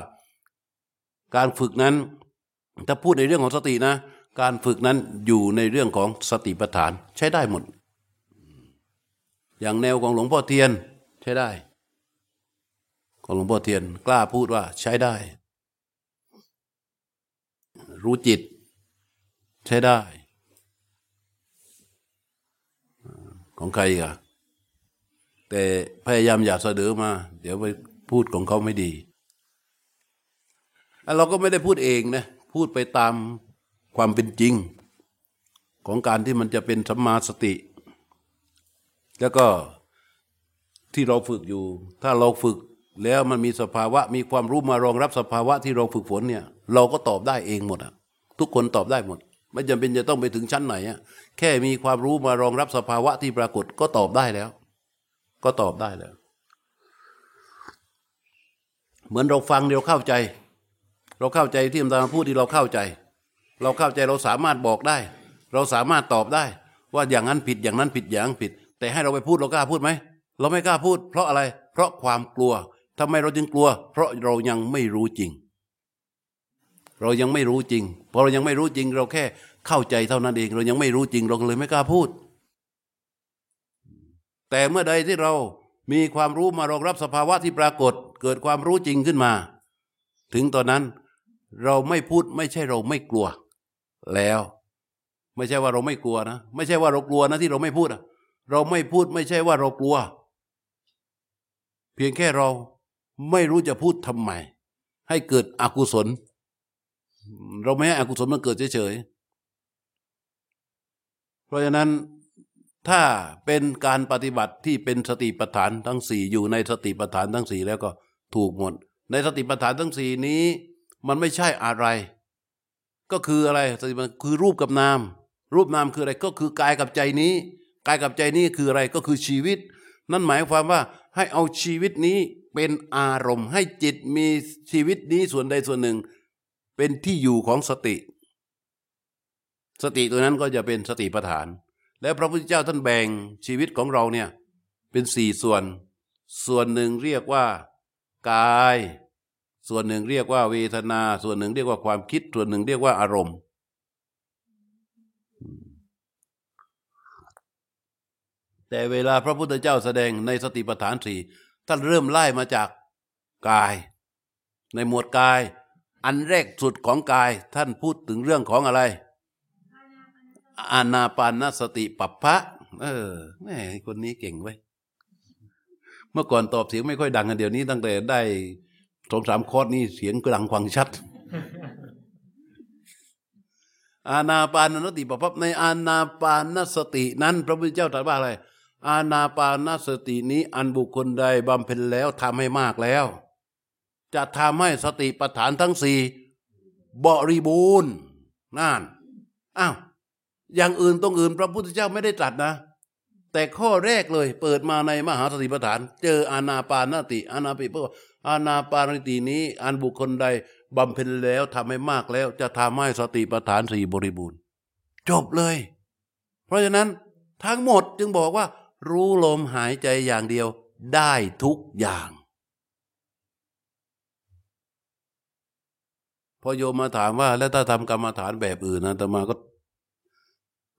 การฝึกนั้น ถ้าพูดในเรื่องของสตินะ การฝึกนั้นอยู่ในเรื่องของสติปัฏฐานใช้ได้หมด อย่างแนวของหลวงพ่อเทียนใช้ได้ ของหลวงพ่อเทียน กล้าพูดว่าใช้ได้ รู้จิต ใช้ได้ ของใครอะแต่พยายามอย่าเสดอมา เดี๋ยวไปพูดของเขาไม่ดีเราก็ไม่ได้พูดเองนะพูดไปตามความเป็นจริง ของการที่มันจะเป็นสัมมาสติ แล้วก็ที่เราฝึกอยู่ ถ้าเราฝึกแล้วมันมีสภาวะ มีความรู้มารองรับสภาวะที่เราฝึกฝนเนี่ย เราก็ตอบได้เองหมดอะ ทุกคนตอบได้หมด ไม่จำเป็นจะต้องไปถึงชั้นไหนอะ แค่มีความรู้มารองรับสภาวะที่ปรากฏก็ตอบได้แล้ว ก็ตอบได้แล้ว เหมือนเราฟังเดียวเข้าใจ เราเข้าใจที่อาจารย์พูดที่เราเข้าใจ เราเข้าใจเราสามารถบอกได้ เราสามารถตอบได้ ว่าอย่างนั้นผิดอย่างนั้นผิดอย่างผิด แต่ให้เราไปพูดเรากล้าพูดไหมเราไม่กล้าพูด เพราะอะไร เพราะความกลัวทำไมเราจึงกลัว เพราะเรายังไม่รู้จริง เรายังไม่รู้จริงพอเรายังไม่รู้จริง เราแค่ เข้าใจเท่านั้นเอง เรายังไม่รู้จริงเราเลยไม่กล้าพูด แต่เมื่อใดที่เรามีความรู้มารองรับสภาวะที่ปรากฏ เกิดความรู้จริงขึ้นมา ถึงตอนนั้นเราไม่พูดไม่ใช่เราไม่กลัว แล้ว ไม่ใช่ว่าเราไม่กลัวนะ ไม่ใช่ว่าเรากลัวนะที่เราไม่พูดเราไม่พูดไม่ใช่ว่าเรากลัว เพียงแค่เราไม่รู้จะพูดทำไมให้เกิดอกุศล เราไม่ให้อกุศลมันเกิดเฉยๆ เพราะฉะนั้นถ้าเป็นการปฏิบัติที่เป็นสติปัฏฐานทั้งสี่อยู่ในสติปัฏฐานทั้งสี่แล้วก็ถูกหมด ในสติปัฏฐานทั้งสี่นี้ มันไม่ใช่อะไร ก็คืออะไรสติมันคือรูปกับนาม รูปนามคืออะไรก็คือกายกับใจนี้กายกับใจนี้คืออะไรก็คือชีวิต นั่นหมายความว่าให้เอาชีวิตนี้เป็นอารมณ์ ให้จิตมีชีวิตนี้ส่วนใดส่วนหนึ่ง เป็นที่อยู่ของสติ สติตัวนั้นก็จะเป็นสติปัฏฐาน แล้วพระพุทธเจ้าท่านแบ่งชีวิตของเราเนี่ยเป็นสี่ส่วน ส่วนหนึ่งเรียกว่ากาย ส่วนหนึ่งเรียกว่าเวทนา ส่วนหนึ่งเรียกว่าความคิด ส่วนหนึ่งเรียกว่าอารมณ์ แต่เวลาพระพุทธเจ้าแสดงในสติปัฏฐานสี่ท่านเริ่มไล่มาจากกาย ในหมวดกาย อันแรกสุดของกายท่านพูดถึงเรื่องของอะไร อานาปานสติปัปพะเออแม่คนนี้เก่งไว้เมื่อก่อนตอบเสียงไม่ค่อยดังกันเดี๋ยวนี้ตั้งแต่ได้สองสามคอร์สนี่เสียงกลังฟังชัด อาณาปานสติปปับในอาณาปานสตินั้น พระพุทธเจ้าตรัสว่าอะไร อาณาปานสตินี้ อันบุคคลใดบำเพ็ญแล้วทำให้มากแล้ว จะทำให้สติปัฏฐานทั้งสี่บริบูรณ์นั่นอ้าว อย่างอื่นตรงอื่นพระพุทธเจ้าไม่ได้ตรัสนะ แต่ข้อแรกเลย เปิดมาในมหาสติปัฏฐาน เจออาณาปานสติอาณาปิปอาณาปานตินี้อันบุคคลใดบำเพ็ญแล้วทำให้มากแล้ว จะทำให้สติปัฏฐานสี่บริบูรณ์ จบเลย เพราะฉะนั้นทั้งหมดจึงบอกว่า รู้ลมหายใจอย่างเดียวได้ทุกอย่าง พอโยมมาถามว่า แล้วถ้าทำกรรมฐานแบบอื่นนะตมาก็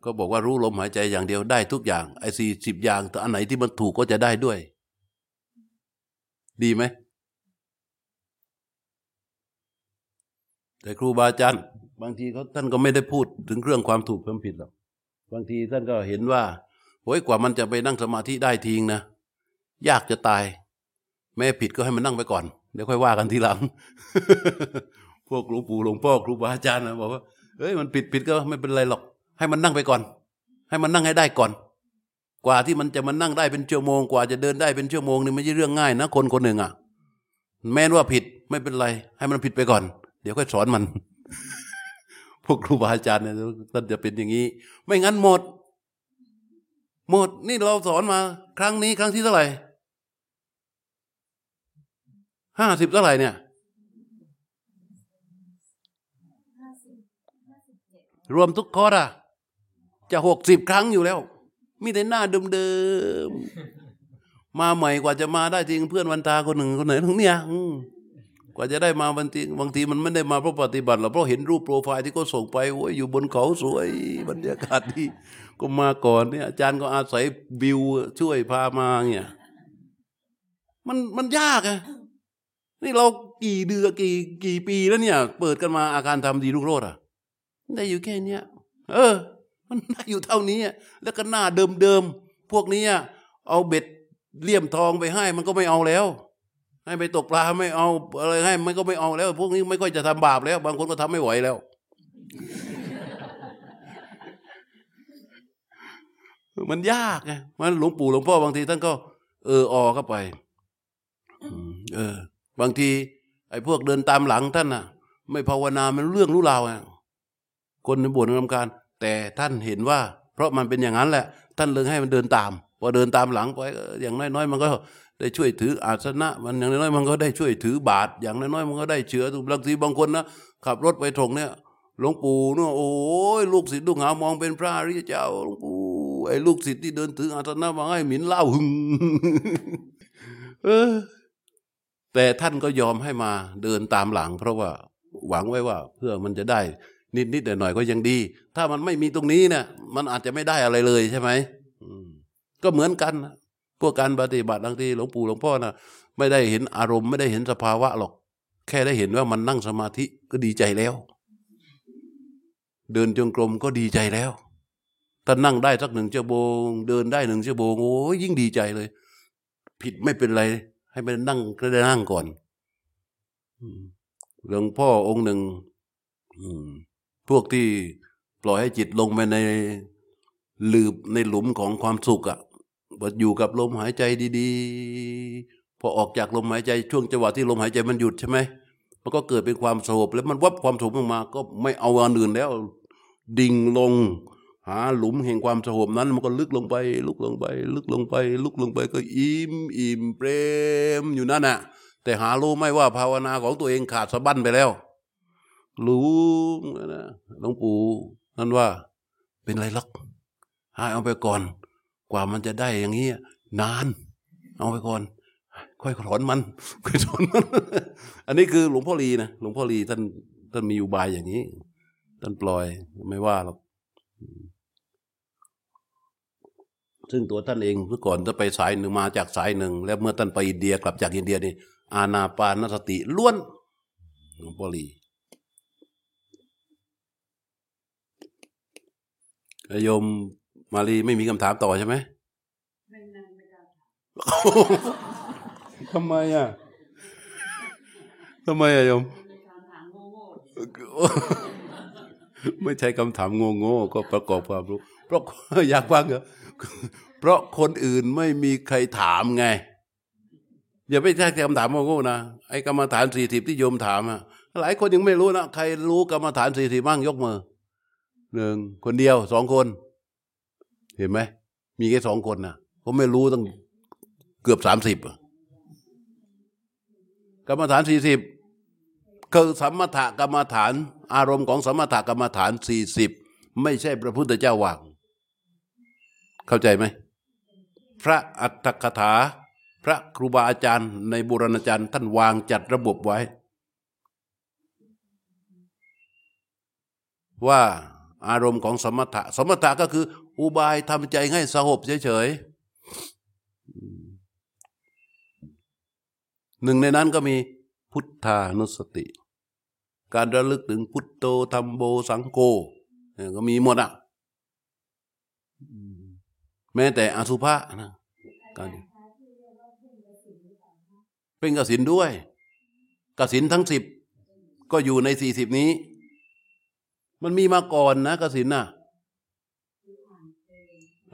ก็บอกว่ารู้ลมหายใจอย่างเดียวได้ทุกอย่างไอ้สี่สิบอย่างแต่อันไหนที่มันถูกก็จะได้ด้วย ดีไหมแต่ครูบาอาจารย์บางทีเขาท่านก็ไม่ได้พูดถึงเรื่องความถูกความผิดหรอกบางทีท่านก็เห็นว่าโอ้ยกว่ามันจะไปนั่งสมาธิได้ทีงนะยากจะตาย แม้ผิดก็ให้มันนั่งไปก่อน เดี๋ยวค่อยว่ากันทีหลัง พวกหลวงปู่หลวงพ่อครูบาอาจารย์นะบอกว่าเอ้ยมันผิดผิดก็ไม่เป็นไรหรอก ให้มันนั่งไปก่อน ให้มันนั่งให้ได้ก่อน กว่าที่มันจะมันนั่งได้เป็นชั่วโมงกว่าจะเดินได้เป็นชั่วโมงนี่ไม่ใช่เรื่องง่ายนะคนคนหนึ่งอะ แม้ว่าผิดไม่เป็นไร ให้มันผิดไปก่อน เดี๋ยวค่อยสอนมัน พวกครูบาอาจารย์เนี่ยท่านจะเป็นอย่างนี้ ไม่งั้นหมด หมดนี่เราสอนมา ครั้งนี้ครั้งที่เท่าไหร่ห้าสิบเท่าไหร่เนี่ยรวมทุกคอร์อะ จะหกสิบครั้งอยู่แล้ว มีแต่หน้าเดิมๆมาใหม่กว่าจะมาได้จริงเพื่อนวันตาคนหนึ่งคนไหนทั้งเนี้ยกว่าจะได้มาบางทีบางทีมันไม่ได้มาเพราะปฏิบัติหรอกเพราะเห็นรูปโปรไฟล์ที่เขาส่งไปโอ้ยอยู่บนเขาสวยบรรยากาศที่ก็มาก่อนเนี่ยอาจารย์ก็อาศัยบิวช่วยพามาเนี่ยมันมันยากอะนี่เรากี่เดือนกี่กี่ปีแล้วเนี่ย เปิดกันมาอาการทำดีลูกโรดอะได้อยู่แค่เนี้ยเออ มันได้อยู่เท่านี้ แล้วก็หน้าเดิมๆพวกนี้เอาเบ็ดเลี่ยมทองไปให้ มันก็ไม่เอาแล้ว ให้ไปตกปลาไม่เอาอะไรให้ มันก็ไม่เอาแล้ว พวกนี้ไม่ค่อยจะทำบาปแล้ว บางคนก็ทำไม่ไหวแล้วมันยากไงมันหลวงปู่หลวงพ่อบางทีท่านก็ เอออเข้าไปเออ บางที ไอ้พวกเดินตามหลังท่านน่ะ ไม่ภาวนามันเรื่องรู้ราวอะคนในบ่นรำคาญ แต่ท่านเห็นว่า เพราะมันเป็นอย่างนั้นแหละ ท่านเลยให้มันเดินตามพอเดินตามหลังไปอย่างน้อยๆ มันก็ได้ช่วยถืออาสนะ มันอย่างน้อยๆมันก็ได้ช่วยถือบาตรอย่างน้อยๆมันก็ได้เชื้อบางทีบางคนนะขับรถไปถงเนี่ยหลวงปู่เนาะโอ้ยลูกศิษย์ลูกหามองเป็นพระริยเจ้าหลวงปู่ไอ้ลูกศิษย์ที่เดินถืออาสนะมาให้หมินเล่าหึงเออ แต่ท่านก็ยอมให้มาเดินตามหลัง เพราะว่าหวังไว้ว่าเพื่อมันจะได้ นิดนิดหน่อยๆก็ยังดี ถ้ามันไม่มีตรงนี้เนี่ยมันอาจจะไม่ได้อะไรเลยใช่ไหมก็เหมือนกันพวกการปฏิบัติบางทีหลวงปู่หลวงพ่อนะไม่ได้เห็นอารมณ์ไม่ได้เห็นสภาวะหรอก แค่ได้เห็นว่ามันนั่งสมาธิก็ดีใจแล้ว เดินจงกรมก็ดีใจแล้วถ้านั่งได้สักหนึ่งชั่วโมงเดินได้หนึ่งชั่วโมงโอ้ยยิ่งดีใจเลย ผิดไม่เป็นไร ให้ไปนั่งก็ได้นั่งก่อนหลวงพ่อองค์หนึ่ง พวกที่ปล่อยให้จิตลงไปในลืบในหลุมของความสุขอะ่ะอยู่กับลมหายใจดีๆ พอออกจากลมหายใจช่วงจังหวะที่ลมหายใจมันหยุดใช่ไหม มันก็เกิดเป็นความสงบแล้วมันวับความสงบออกมา ก็ไม่เอาอันอื่นแล้ว ดิ่งลง หาหลุมแห่งความสงบนั้น มันก็ลึกลงไป ลึกลงไป ลึกลงไป ลึกลงไปก็อิ่มอิ่มเปรมอยู่นั่นน่ะ แต่หารู้ไม่ว่าภาวนาของตัวเองขาดสะบั้นไปแล้ว รู้นะหลวงปู่นั่นว่าเป็นไรล็อกให้เอาไปก่อน กว่ามันจะได้อย่างนี้นาน เอาไปก่อน ค่อยถอนมันค่อยถอนมัน อันนี้คือหลวงพ่อลีนะหลวงพ่อลีท่านท่านมีอุบายอย่างนี้ ท่านปล่อยไม่ว่าหรอกซึ่งตัวท่านเองเมื่อก่อนจะไปสายหนึ่งมาจากสายหนึ่ง แล้วเมื่อท่านไปอินเดียกลับจากอินเดียนี่อาณาปานสติล้วนหลวงพ่อลี โยมมาลีไม่มีคำถามต่อใช่ไหมไม่ไม่ไม่ได้ทำไมอะทำไมอะโยมไม่ใช่คำถามโง่ๆก็ประกอบความรู้ เพราะอยากฟังเหรอเพราะคนอื่นไม่มีใครถามไง อย่าไปใช่คำถามโง่ๆนะไอ้กรรมฐานสี่สิบที่โยมถามอะหลายคนยังไม่รู้นะใครรู้กรรมฐานสี่สิบบ้างยกมือ หนึ่งคนเดียวสองคน เห็นไหม มีแค่สองคนนะผมไม่รู้ตั้งเกือบสามสิบกรรมฐานสี่สิบคือสมถกรรมฐาน อารมณ์ของสมถกรรมฐานสี่สิบไม่ใช่พระพุทธเจ้าวาง เข้าใจไหม พระอัตถกถา พระครูบาอาจารย์ในบุรณาจารย์ ท่านวางจัดระบบไว้ ว่า อารมณ์ของสมถะ สมถะก็คือ อุบายทำใจให้สงบเฉยๆหนึ่งในนั้นก็มีพุทธานุสติ การระลึกถึงพุทโธธรรมโบสังโกก็มีหมดอะแม้แต่อสุภะนะการเป็นกสินด้วยกสินทั้งสิบก็อยู่ในสี่สิบนี้ มันมีมาก่อนนะกสินน่ะ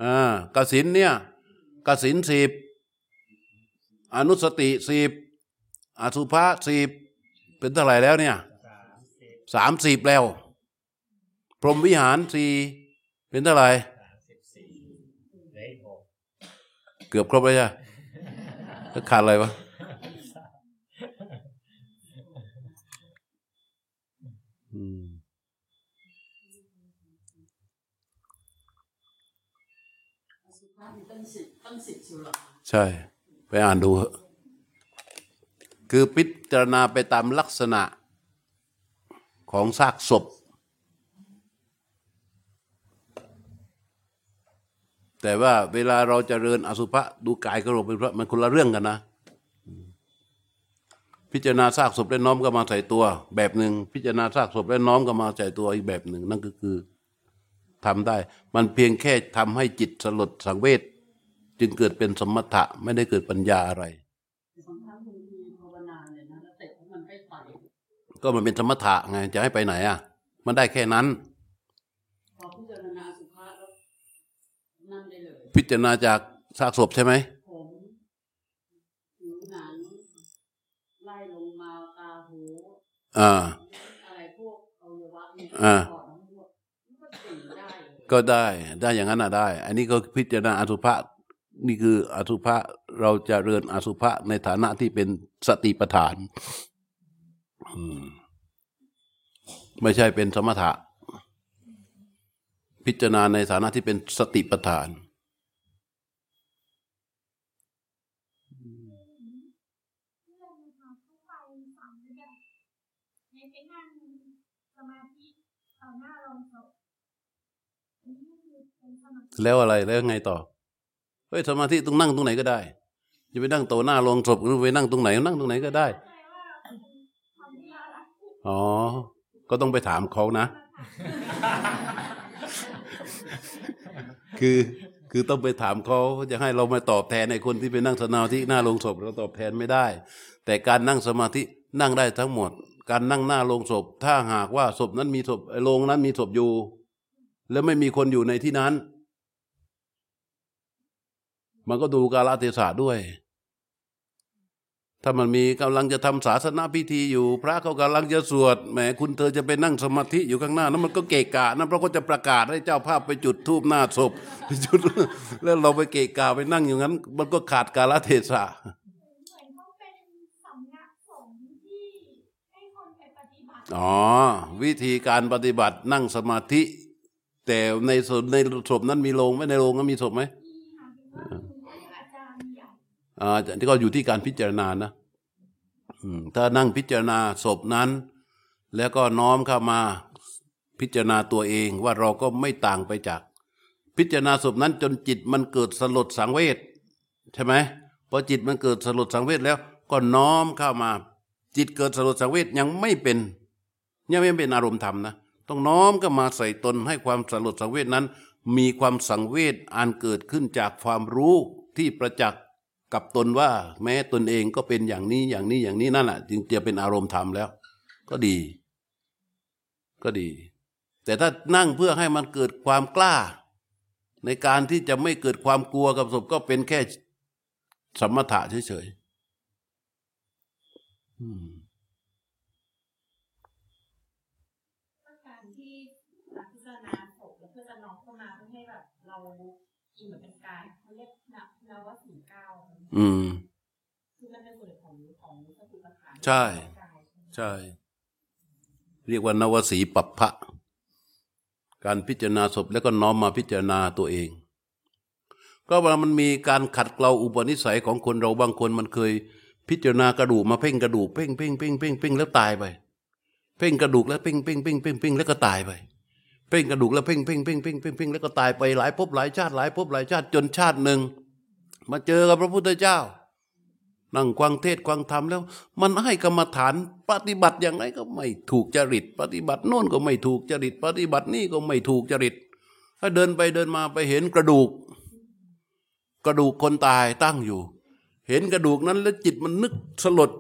อ่ากสินเนี่ยกสินสิบอนุสติสิบอสุภะสิบเป็นเท่าไหร่แล้วเนี่ยสามสิบแล้ว พรหมวิหารสี่เป็นเท่าไหร่สิบสี่เหลืออีกหกเกือบครบแล้วใช่ไหมแล้วขาดอะไรวะอืม สุภาพมี ตั้งสิบตั้งสิบสุรใช่ ไปอ่านดูเถอะคือพิจารณาไปตามลักษณะของซากศพ แต่ว่าเวลาเราจเจริญอสุภะดูกายก็เราเป็นพระมันคนละเรื่องกันนะ พิจารณาซากศพและน้อมก็มาใส่ตัว แบบหนึ่งพิจารณาซากศพและน้อมก็มาใส่ตัวอีกแบบหนึ่งนั่นก็คือทำได้ มันเพียงแค่ทำให้จิตสลดสังเวช จึงเกิดเป็นสมถะไม่ได้เกิดปัญญาอะไรบางครั้งบางทีภาวนาเนี่ยนะแล้วแต่ว่ามันไม่ไปก็มันเป็นสมถะไงจะให้ไปไหนอะ มันได้แค่นั้นพอพิจารณาสุภาพแล้วนั่นได้เลยพิจารณาจากซากศพใช่ไหมผมผิวหนังไล่ลงมาตาหูอ่าอะไรพวกอวัยวะเนี่ยอ่าถอดทั้งหมดมันก็ตื่นได้เลยก็ได้ได้อย่างนั้นอะได้ อันนี้ก็พิจารณาอสุภะ นี่คืออสุภะเราจะเริญอสุภะในฐานะที่เป็นสติปัฏฐานไม่ใช่เป็นสมถะ พิจารณาในฐานะที่เป็นสติปัฏฐาน แล้วอะไรแล้วไงต่อ เฮ้ยสมาธิต้องนั่งตรงไหนก็ได้จะไปนั่งโตหน้าโรงศพหรือไปนั่งตรงไหนนั่งตรงไหนก็ได้ อ๋อ ก็ต้องไปถามเขานะ คือคือต้องไปถามเขาจะให้เรามาตอบแทนในคนที่ไปนั่งสมาธิหน้าโรงศพเราตอบแทนไม่ได้ แต่การนั่งสมาธินั่งได้ทั้งหมด การนั่งหน้าโรงศพ ถ้าหากว่าศพนั้นมีศพโรงนั้นมีศพอยู่ แล้วไม่มีคนอยู่ในที่นั้น มันก็ดูกาลเทศะด้วย ถ้ามันมีกำลังจะทำศาสนาพิธีอยู่ พระเขากำลังจะสวดแหมคุณเธอจะไปนั่งสมาธิอยู่ข้างหน้านั้นมันก็เกะกะนะเพราะเขาจะประกาศให้เจ้าภาพไปจุดธูปหน้าศพไปจุดแล้วเราไปเกะกะไปนั่งอย่างนั้น มันก็ขาดกาลเทศะเหมือนเขาเป็นสำนักสงฆ์ที่ให้คนไปปฏิบัติอ๋อ วิธีการปฏิบัตินั่งสมาธิ แต่ในศพในศพนั้นมีโรงไหมในโรงนั้นมีศพไหม อ่าที่ก็อยู่ที่การพิจารณานะถ้านั่งพิจารณาศพนั้น แล้วก็น้อมเข้ามาพิจารณาตัวเองว่าเราก็ไม่ต่างไปจาก พิจารณาศพนั้นจนจิตมันเกิดสลดสังเวชใช่ไหมพอจิตมันเกิดสลดสังเวชแล้ว ก็น้อมเข้ามา จิตเกิดสลดสังเวชยังไม่เป็นยังไม่เป็นอารมณ์ธรรมนะต้องน้อมก็มาใส่ตนให้ความสลดสังเวชนั้น มีความสังเวชอันเกิดขึ้นจากความรู้ที่ประจักษ์ กับตนว่า แม้ตนเองก็เป็นอย่างนี้อย่างนี้อย่างนี้นั่นแหละจึงจะเป็นอารมณ์ธรรมแล้ว ก็ดี ก็ดี แต่ถ้านั่งเพื่อให้มันเกิดความกล้า ในการที่จะไม่เกิดความกลัวกับศพก็เป็นแค่สมถะเฉยๆอืม การที่พิจารณาศพแล้วเพื่อจะน้อมเข้ามาเพื่อให้แบบเราอินเหมือนเป็นกายเขาเรียกนนวสีเก้า อืมคือมันเป็นส่วนของของสติปัฏฐานใช่กายใช่ เรียกว่านวสีปัปพะ การพิจารณาศพแล้วก็น้อมมาพิจารณาตัวเอง ก็เวลามันมีการขัดเกลาอุปนิสัยของคนเราบางคนมันเคย พิจารณากระดูกมาเพ่งกระดูกเพ่งเพ่งเพ่งเพ่งเพ่งแล้วตายไป เพ่งกระดูกแล้วเพ่งเพ่งเพ่งเพ่งเพ่งแล้วก็ตายไปเพ่งกระดูกแล้วเพ่งเพ่งเพ่งเพ่งเพ่งเพ่งแล้วก็ตายไปหลายภพหลายชาติหลายภพหลายชาติจนชาติหนึ่ง มาเจอกับพระพุทธเจ้า นั่งควังเทศควังธรรมแล้ว มันให้กรรมฐานปฏิบัติอย่างไรก็ไม่ถูกจริต ปฏิบัติโน่นก็ไม่ถูกจริต ปฏิบัตินี่ก็ไม่ถูกจริต ถ้าเดินไปเดินมาไปเห็นกระดูก กระดูกคนตายตั้งอยู่ เห็นกระดูกนั้นแล้วจิตมันนึกสลด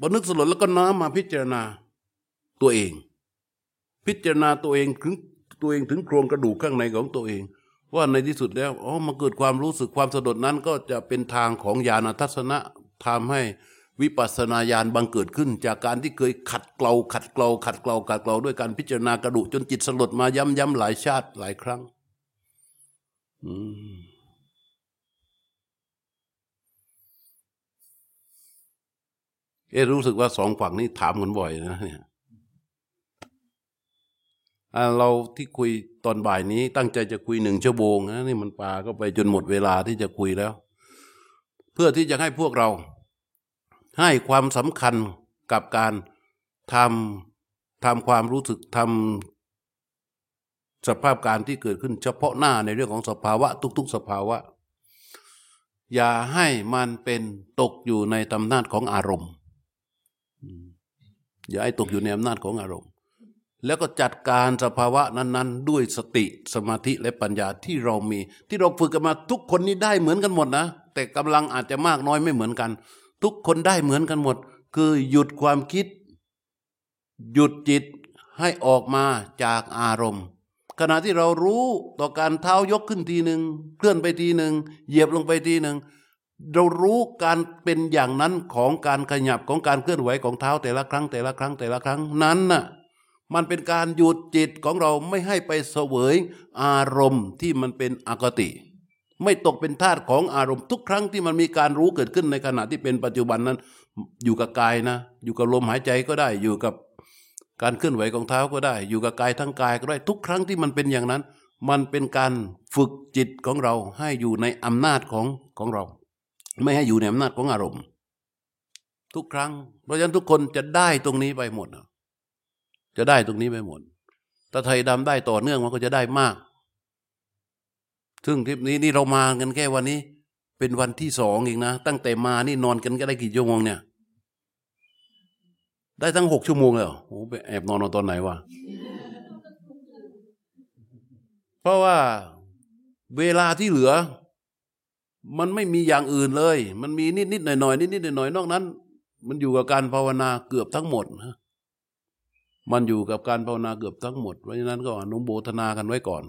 พอนึกสลดแล้วก็น้อมมาพิจารณาตัวเอง พิจารณาตัวเองถึงตัวเองถึงโครงกระดูกข้างในของตัวเอง ว่าในที่สุดแล้วอ๋อมาเกิดความรู้สึกความสลดนั้นก็จะเป็นทางของญาณทัศนะทำให้วิปัสสนาญาณบังเกิดขึ้น จากการที่เคยขัดเกลาขัดเกลาขัดเกลาขัดเกลาด้วยการพิจารณากระดูกจนจิตสลดมาย้ำย้ำหลายชาติหลายครั้งอืมเอะรู้สึกว่าสองฝั่งนี้ถามกันบ่อยนะเนี่ย เราที่คุยตอนบ่ายนี้ ตั้งใจจะคุยหนึ่งชั่วโมงนะนี่มันปาก็ไปจนหมดเวลาที่จะคุยแล้ว เพื่อที่จะให้พวกเรา ให้ความสำคัญกับการทำทำความรู้สึกทำสภาพการที่เกิดขึ้นเฉพาะหน้าในเรื่องของสภาวะ ทุก ๆ สภาวะ อย่าให้มันเป็นตกอยู่ในตำนาจของอารมณ์ อย่าให้ตกอยู่ในอำนาจของอารมณ์ แล้วก็จัดการสภาวะนั้น ๆ ด้วยสติสมาธิและปัญญาที่เรามี ที่เราฝึกกันมาทุกคนนี้ได้เหมือนกันหมดนะ แต่กำลังอาจจะมากน้อยไม่เหมือนกัน ทุกคนได้เหมือนกันหมด คือหยุดความคิด หยุดจิตให้ออกมาจากอารมณ์ ขณะที่เรารู้ต่อการเท้ายกขึ้นทีหนึ่งเคลื่อนไปทีหนึ่งเหยียบลงไปทีหนึ่งเรารู้การเป็นอย่างนั้นของการขยับของการเคลื่อนไหวของเท้าแต่ละครั้งแต่ละครั้งแต่ละครั้งนั้นน่ะ มันเป็นการหยุดจิตของเราไม่ให้ไปเสวยอารมณ์ที่มันเป็นอกติ ไม่ตกเป็นทาสของอารมณ์ทุกครั้งที่มันมีการรู้เกิดขึ้นในขณะที่เป็นปัจจุบันนั้น อยู่กับกายนะ อยู่กับลมหายใจก็ได้อยู่กับการเคลื่อนไหวของเท้าก็ได้ อยู่กับกายทั้งกายก็ได้ทุกครั้งที่มันเป็นอย่างนั้น มันเป็นการฝึกจิตของเราให้อยู่ในอำนาจของของเรา ไม่ให้อยู่ในอำนาจของอารมณ์ ทุกครั้ง เพราะฉะนั้นทุกคนจะได้ตรงนี้ไปหมดนะ จะได้ตรงนี้ไปหมด ถ้าไทยดำได้ต่อเนื่องมันก็จะได้มาก ซึ่งทริปนี้นี่เรามากันแค่วันนี้ เป็นวันที่สองเองนะ ตั้งแต่มานี่นอนกันก็ได้กี่ชั่วโมงเนี่ย ได้ทั้งหกชั่วโมงเลยเหรอโอ้ไปแอบนอนตอนไหนวะ เพราะว่าเวลาที่เหลือ มันไม่มีอย่างอื่นเลย มันมีนิดนิดหน่อยหน่อยนิดนิดหน่อยหน่อยนอกนั้น มันอยู่กับการภาวนาเกือบทั้งหมดนะ มันอยู่กับการภาวนาเกือบทั้งหมด เพราะฉะนั้นก็อนุโมทนากันไว้ก่อน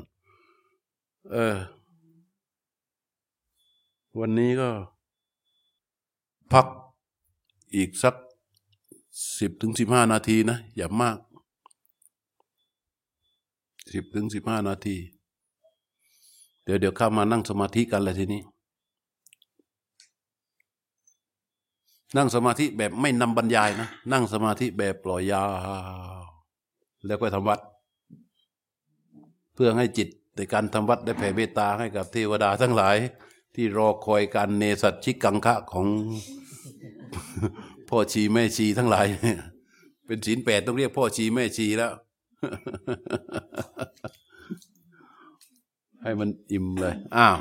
เออ วันนี้ก็ พักอีกสักสิบถึงสิบห้านาทีนะ อย่ามากสิบถึงสิบห้านาที เดี๋ยวเดี๋ยวเข้ามานั่งสมาธิกันเลยทีนี้ นั่งสมาธิแบบไม่นำบรรยายนะ นั่งสมาธิแบบปล่อยยาวแล้วก็ทำวัด เพื่อให้จิตในการทำวัดได้แผ่เมตตาให้กับเทวดาทั้งหลาย ที่รอคอยการเนสัตชิกังคะของพ่อชีแม่ชีทั้งหลาย เป็นศีลแปดต้องเรียกพ่อชีแม่ชีแล้ว ให้มันอิ่มเลย อ้าว